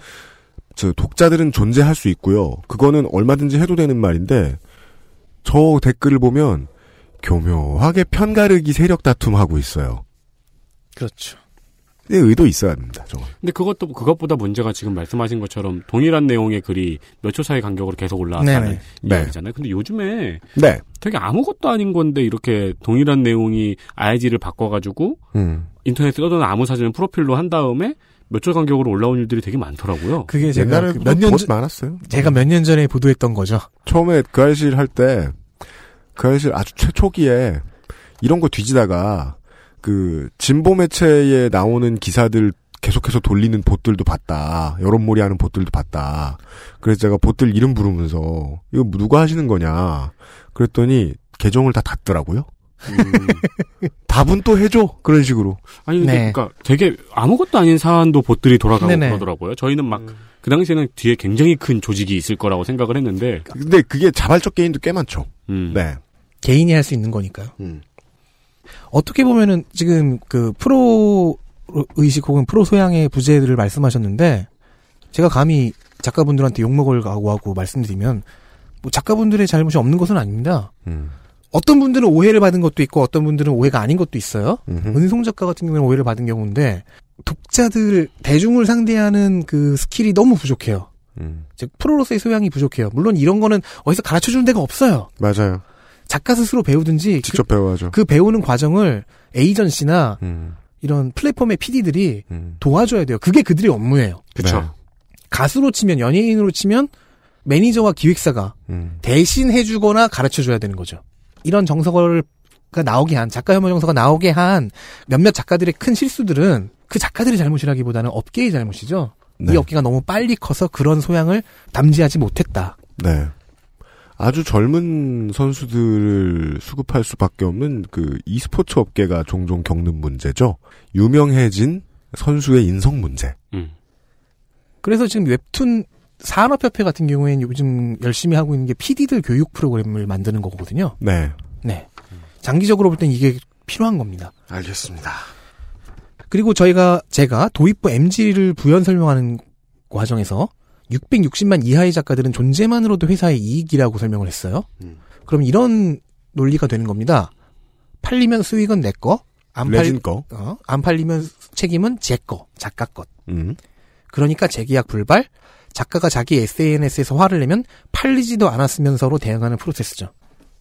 저 독자들은 존재할 수 있고요. 그거는 얼마든지 해도 되는 말인데 저 댓글을 보면 교묘하게 편가르기 세력 다툼하고 있어요. 그렇죠. 네, 의도 있어야 됩니다. 저거. 근데 그것도 그것보다 문제가 지금 말씀하신 것처럼 동일한 내용의 글이 몇 초 사이 간격으로 계속 올라왔다는 네네. 네. 이야기잖아요. 근데 요즘에 네. 되게 아무것도 아닌 건데 이렇게 동일한 내용이 IG를 바꿔가지고 음. 인터넷에 떠도는 아무 사진을 프로필로 한 다음에 몇 초 간격으로 올라온 일들이 되게 많더라고요. 그게 제가 몇년 전 전, 많았어요. 제가 몇 년 전에 보도했던 거죠. 처음에 그 알실 할 때, 그 알실 아주 최초기에 이런 거 뒤지다가 그 진보 매체에 나오는 기사들 계속해서 돌리는 봇들도 봤다. 여론몰이 하는 봇들도 봤다. 그래서 제가 봇들 이름 부르면서 이거 누가 하시는 거냐. 그랬더니 계정을 다 닫더라고요. 답은 또 해줘. 그런 식으로. 아니 근데 네. 그러니까 되게 아무것도 아닌 사안도 봇들이 돌아가고 네네. 그러더라고요. 저희는 막 그 당시에는 뒤에 굉장히 큰 조직이 있을 거라고 생각을 했는데 근데 그게 자발적 게임도 꽤 많죠. 음. 네. 개인이 할 수 있는 거니까요. 음. 어떻게 보면은 지금 그 프로 의식 혹은 프로 소양의 부재들을 말씀하셨는데 제가 감히 작가분들한테 욕먹을 각오하고 말씀드리면 뭐 작가분들의 잘못이 없는 것은 아닙니다. 음. 어떤 분들은 오해를 받은 것도 있고 어떤 분들은 오해가 아닌 것도 있어요. 음흠. 은송 작가 같은 경우는 오해를 받은 경우인데 독자들 대중을 상대하는 그 스킬이 너무 부족해요. 음. 즉 프로로서의 소양이 부족해요. 물론 이런 거는 어디서 가르쳐 주는 데가 없어요. 맞아요. 작가 스스로 배우든지 직접 배워야죠. 그 배우는 과정을 에이전시나 음. 이런 플랫폼의 PD들이 음. 도와줘야 돼요. 그게 그들의 업무예요. 그쵸. 네. 가수로 치면 연예인으로 치면 매니저와 기획사가 음. 대신 해주거나 가르쳐줘야 되는 거죠. 이런 정서가 나오게 한 작가 혐오 정서가 나오게 한 몇몇 작가들의 큰 실수들은 그 작가들의 잘못이라기보다는 업계의 잘못이죠. 네. 이 업계가 너무 빨리 커서 그런 소양을 담지하지 못했다. 네. 아주 젊은 선수들을 수급할 수밖에 없는 그 e스포츠 업계가 종종 겪는 문제죠. 유명해진 선수의 인성 문제. 음. 그래서 지금 웹툰 산업협회 같은 경우에는 요즘 열심히 하고 있는 게 PD들 교육 프로그램을 만드는 거거든요. 네. 네. 장기적으로 볼 땐 이게 필요한 겁니다. 알겠습니다. 그리고 저희가 제가 도입부 MG를 부연 설명하는 과정에서 660만 이하의 작가들은 존재만으로도 회사의 이익이라고 설명을 했어요. 그럼 이런 논리가 되는 겁니다. 팔리면 수익은 내 거, 안, 팔, 레진 거. 어, 안 팔리면 책임은 제 거, 작가 것. 음. 그러니까 재계약 불발, 작가가 자기 SNS에서 화를 내면 팔리지도 않았으면서로 대응하는 프로세스죠.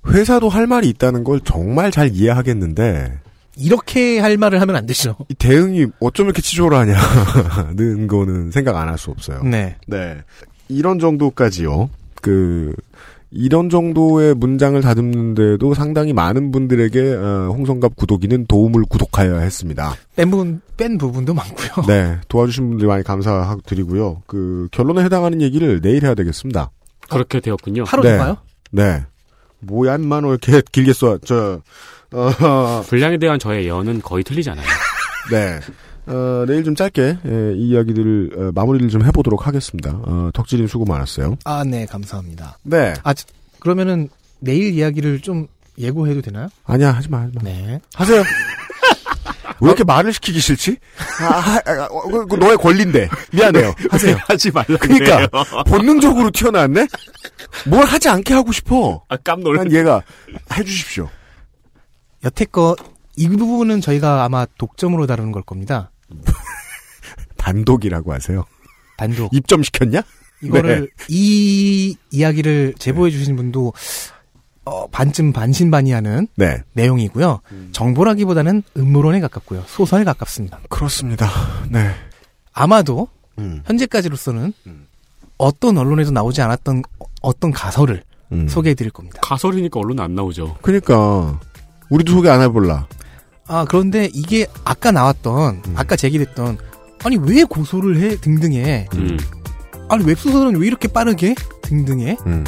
회사도 할 말이 있다는 걸 정말 잘 이해하겠는데 이렇게 할 말을 하면 안 되죠. 이 대응이 어쩜 이렇게 치졸하냐는 거는 생각 안 할 수 없어요. 네. 네. 이런 정도까지요. 그 이런 정도의 문장을 다듬는데도 상당히 많은 분들에게 어, 홍성갑 구독이는 도움을 구독하여야 했습니다. 뺀 부분, 뺀 부분도 많고요. 네, 도와주신 분들 많이 감사드리고요. 그 결론에 해당하는 얘기를 내일 해야 되겠습니다. 그렇게 되었군요. 하루 네. 동가요? 네. 뭐야, 인마, 너 이렇게 길게 써, 저, 어, 분량에 대한 저의 예언은 거의 틀리지 않아요. 네. 어, 내일 좀 짧게, 예, 이 이야기들을, 어, 마무리를 좀 해보도록 하겠습니다. 어, 덕질님 수고 많았어요. 아, 네, 감사합니다. 네. 아, 저- 그러면은 내일 이야기를 좀 예고해도 되나요? 아니야, 하지 마, 하지 마. 네. 하세요. 왜 이렇게 말을 시키기 싫지? 아, 하- 아, 어, 그, 그 너의 권리인데. 미안해요. 하세요. 하지 말라. 그니까, 본능적으로 튀어나왔네? 뭘 하지 않게 하고 싶어. 아, 깜놀. 난 얘가, 해주십시오. 여태껏 이 부분은 저희가 아마 독점으로 다루는 걸 겁니다. 단독이라고 하세요. 단독. 입점시켰냐? 이거를 네. 이 이야기를 제보해 주신 분도 어, 반쯤 반신반의하는 네. 내용이고요. 정보라기보다는 음모론에 가깝고요. 소설에 가깝습니다. 그렇습니다. 네. 아마도 음. 현재까지로서는 어떤 언론에도 나오지 않았던 어떤 가설을 음. 소개해 드릴 겁니다. 가설이니까 언론 안 나오죠. 그러니까 우리도 소개 안 해볼라. 아 그런데 이게 아까 나왔던 음. 아까 제기됐던 아니 왜 고소를 해 등등의 음. 아니 웹소설은 왜 이렇게 빠르게 등등의 음.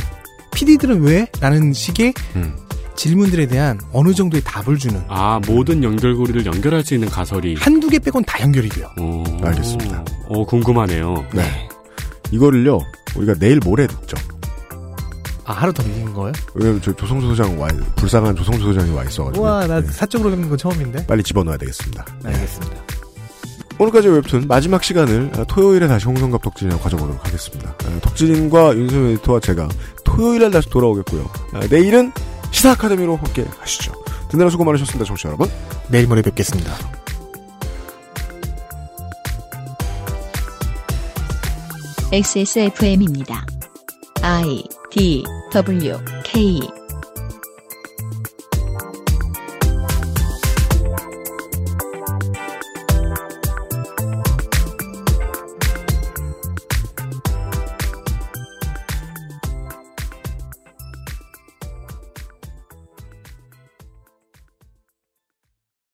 PD들은 왜? 라는 식의 음. 질문들에 대한 어느 정도의 답을 주는 아 모든 연결고리를 연결할 수 있는 가설이 한두 개 빼곤 다 연결이 돼요. 오, 알겠습니다. 어 궁금하네요. 네. 이거를요 우리가 내일 모레 듣죠. 아 하루 더 밀린 거예요? 왜냐면 저 조성수 소장 와 불쌍한 조성수 소장이 와 있어가지고 우와 나 사적으로 겪는 건 처음인데. 빨리 집어넣어야 되겠습니다. 알겠습니다. 오늘까지 웹툰 마지막 시간을 아, 토요일에 다시 홍성갑 덕질이랑 가져보도록 하겠습니다. 아, 덕질인과 윤세민 에디터와 제가 토요일에 다시 돌아오겠고요. 아, 내일은 시사 아카데미로 함께 하시죠. 듣느라 수고 많으셨습니다, 청취자 여러분. 내일 모레 뵙겠습니다. XSFM입니다. I D W K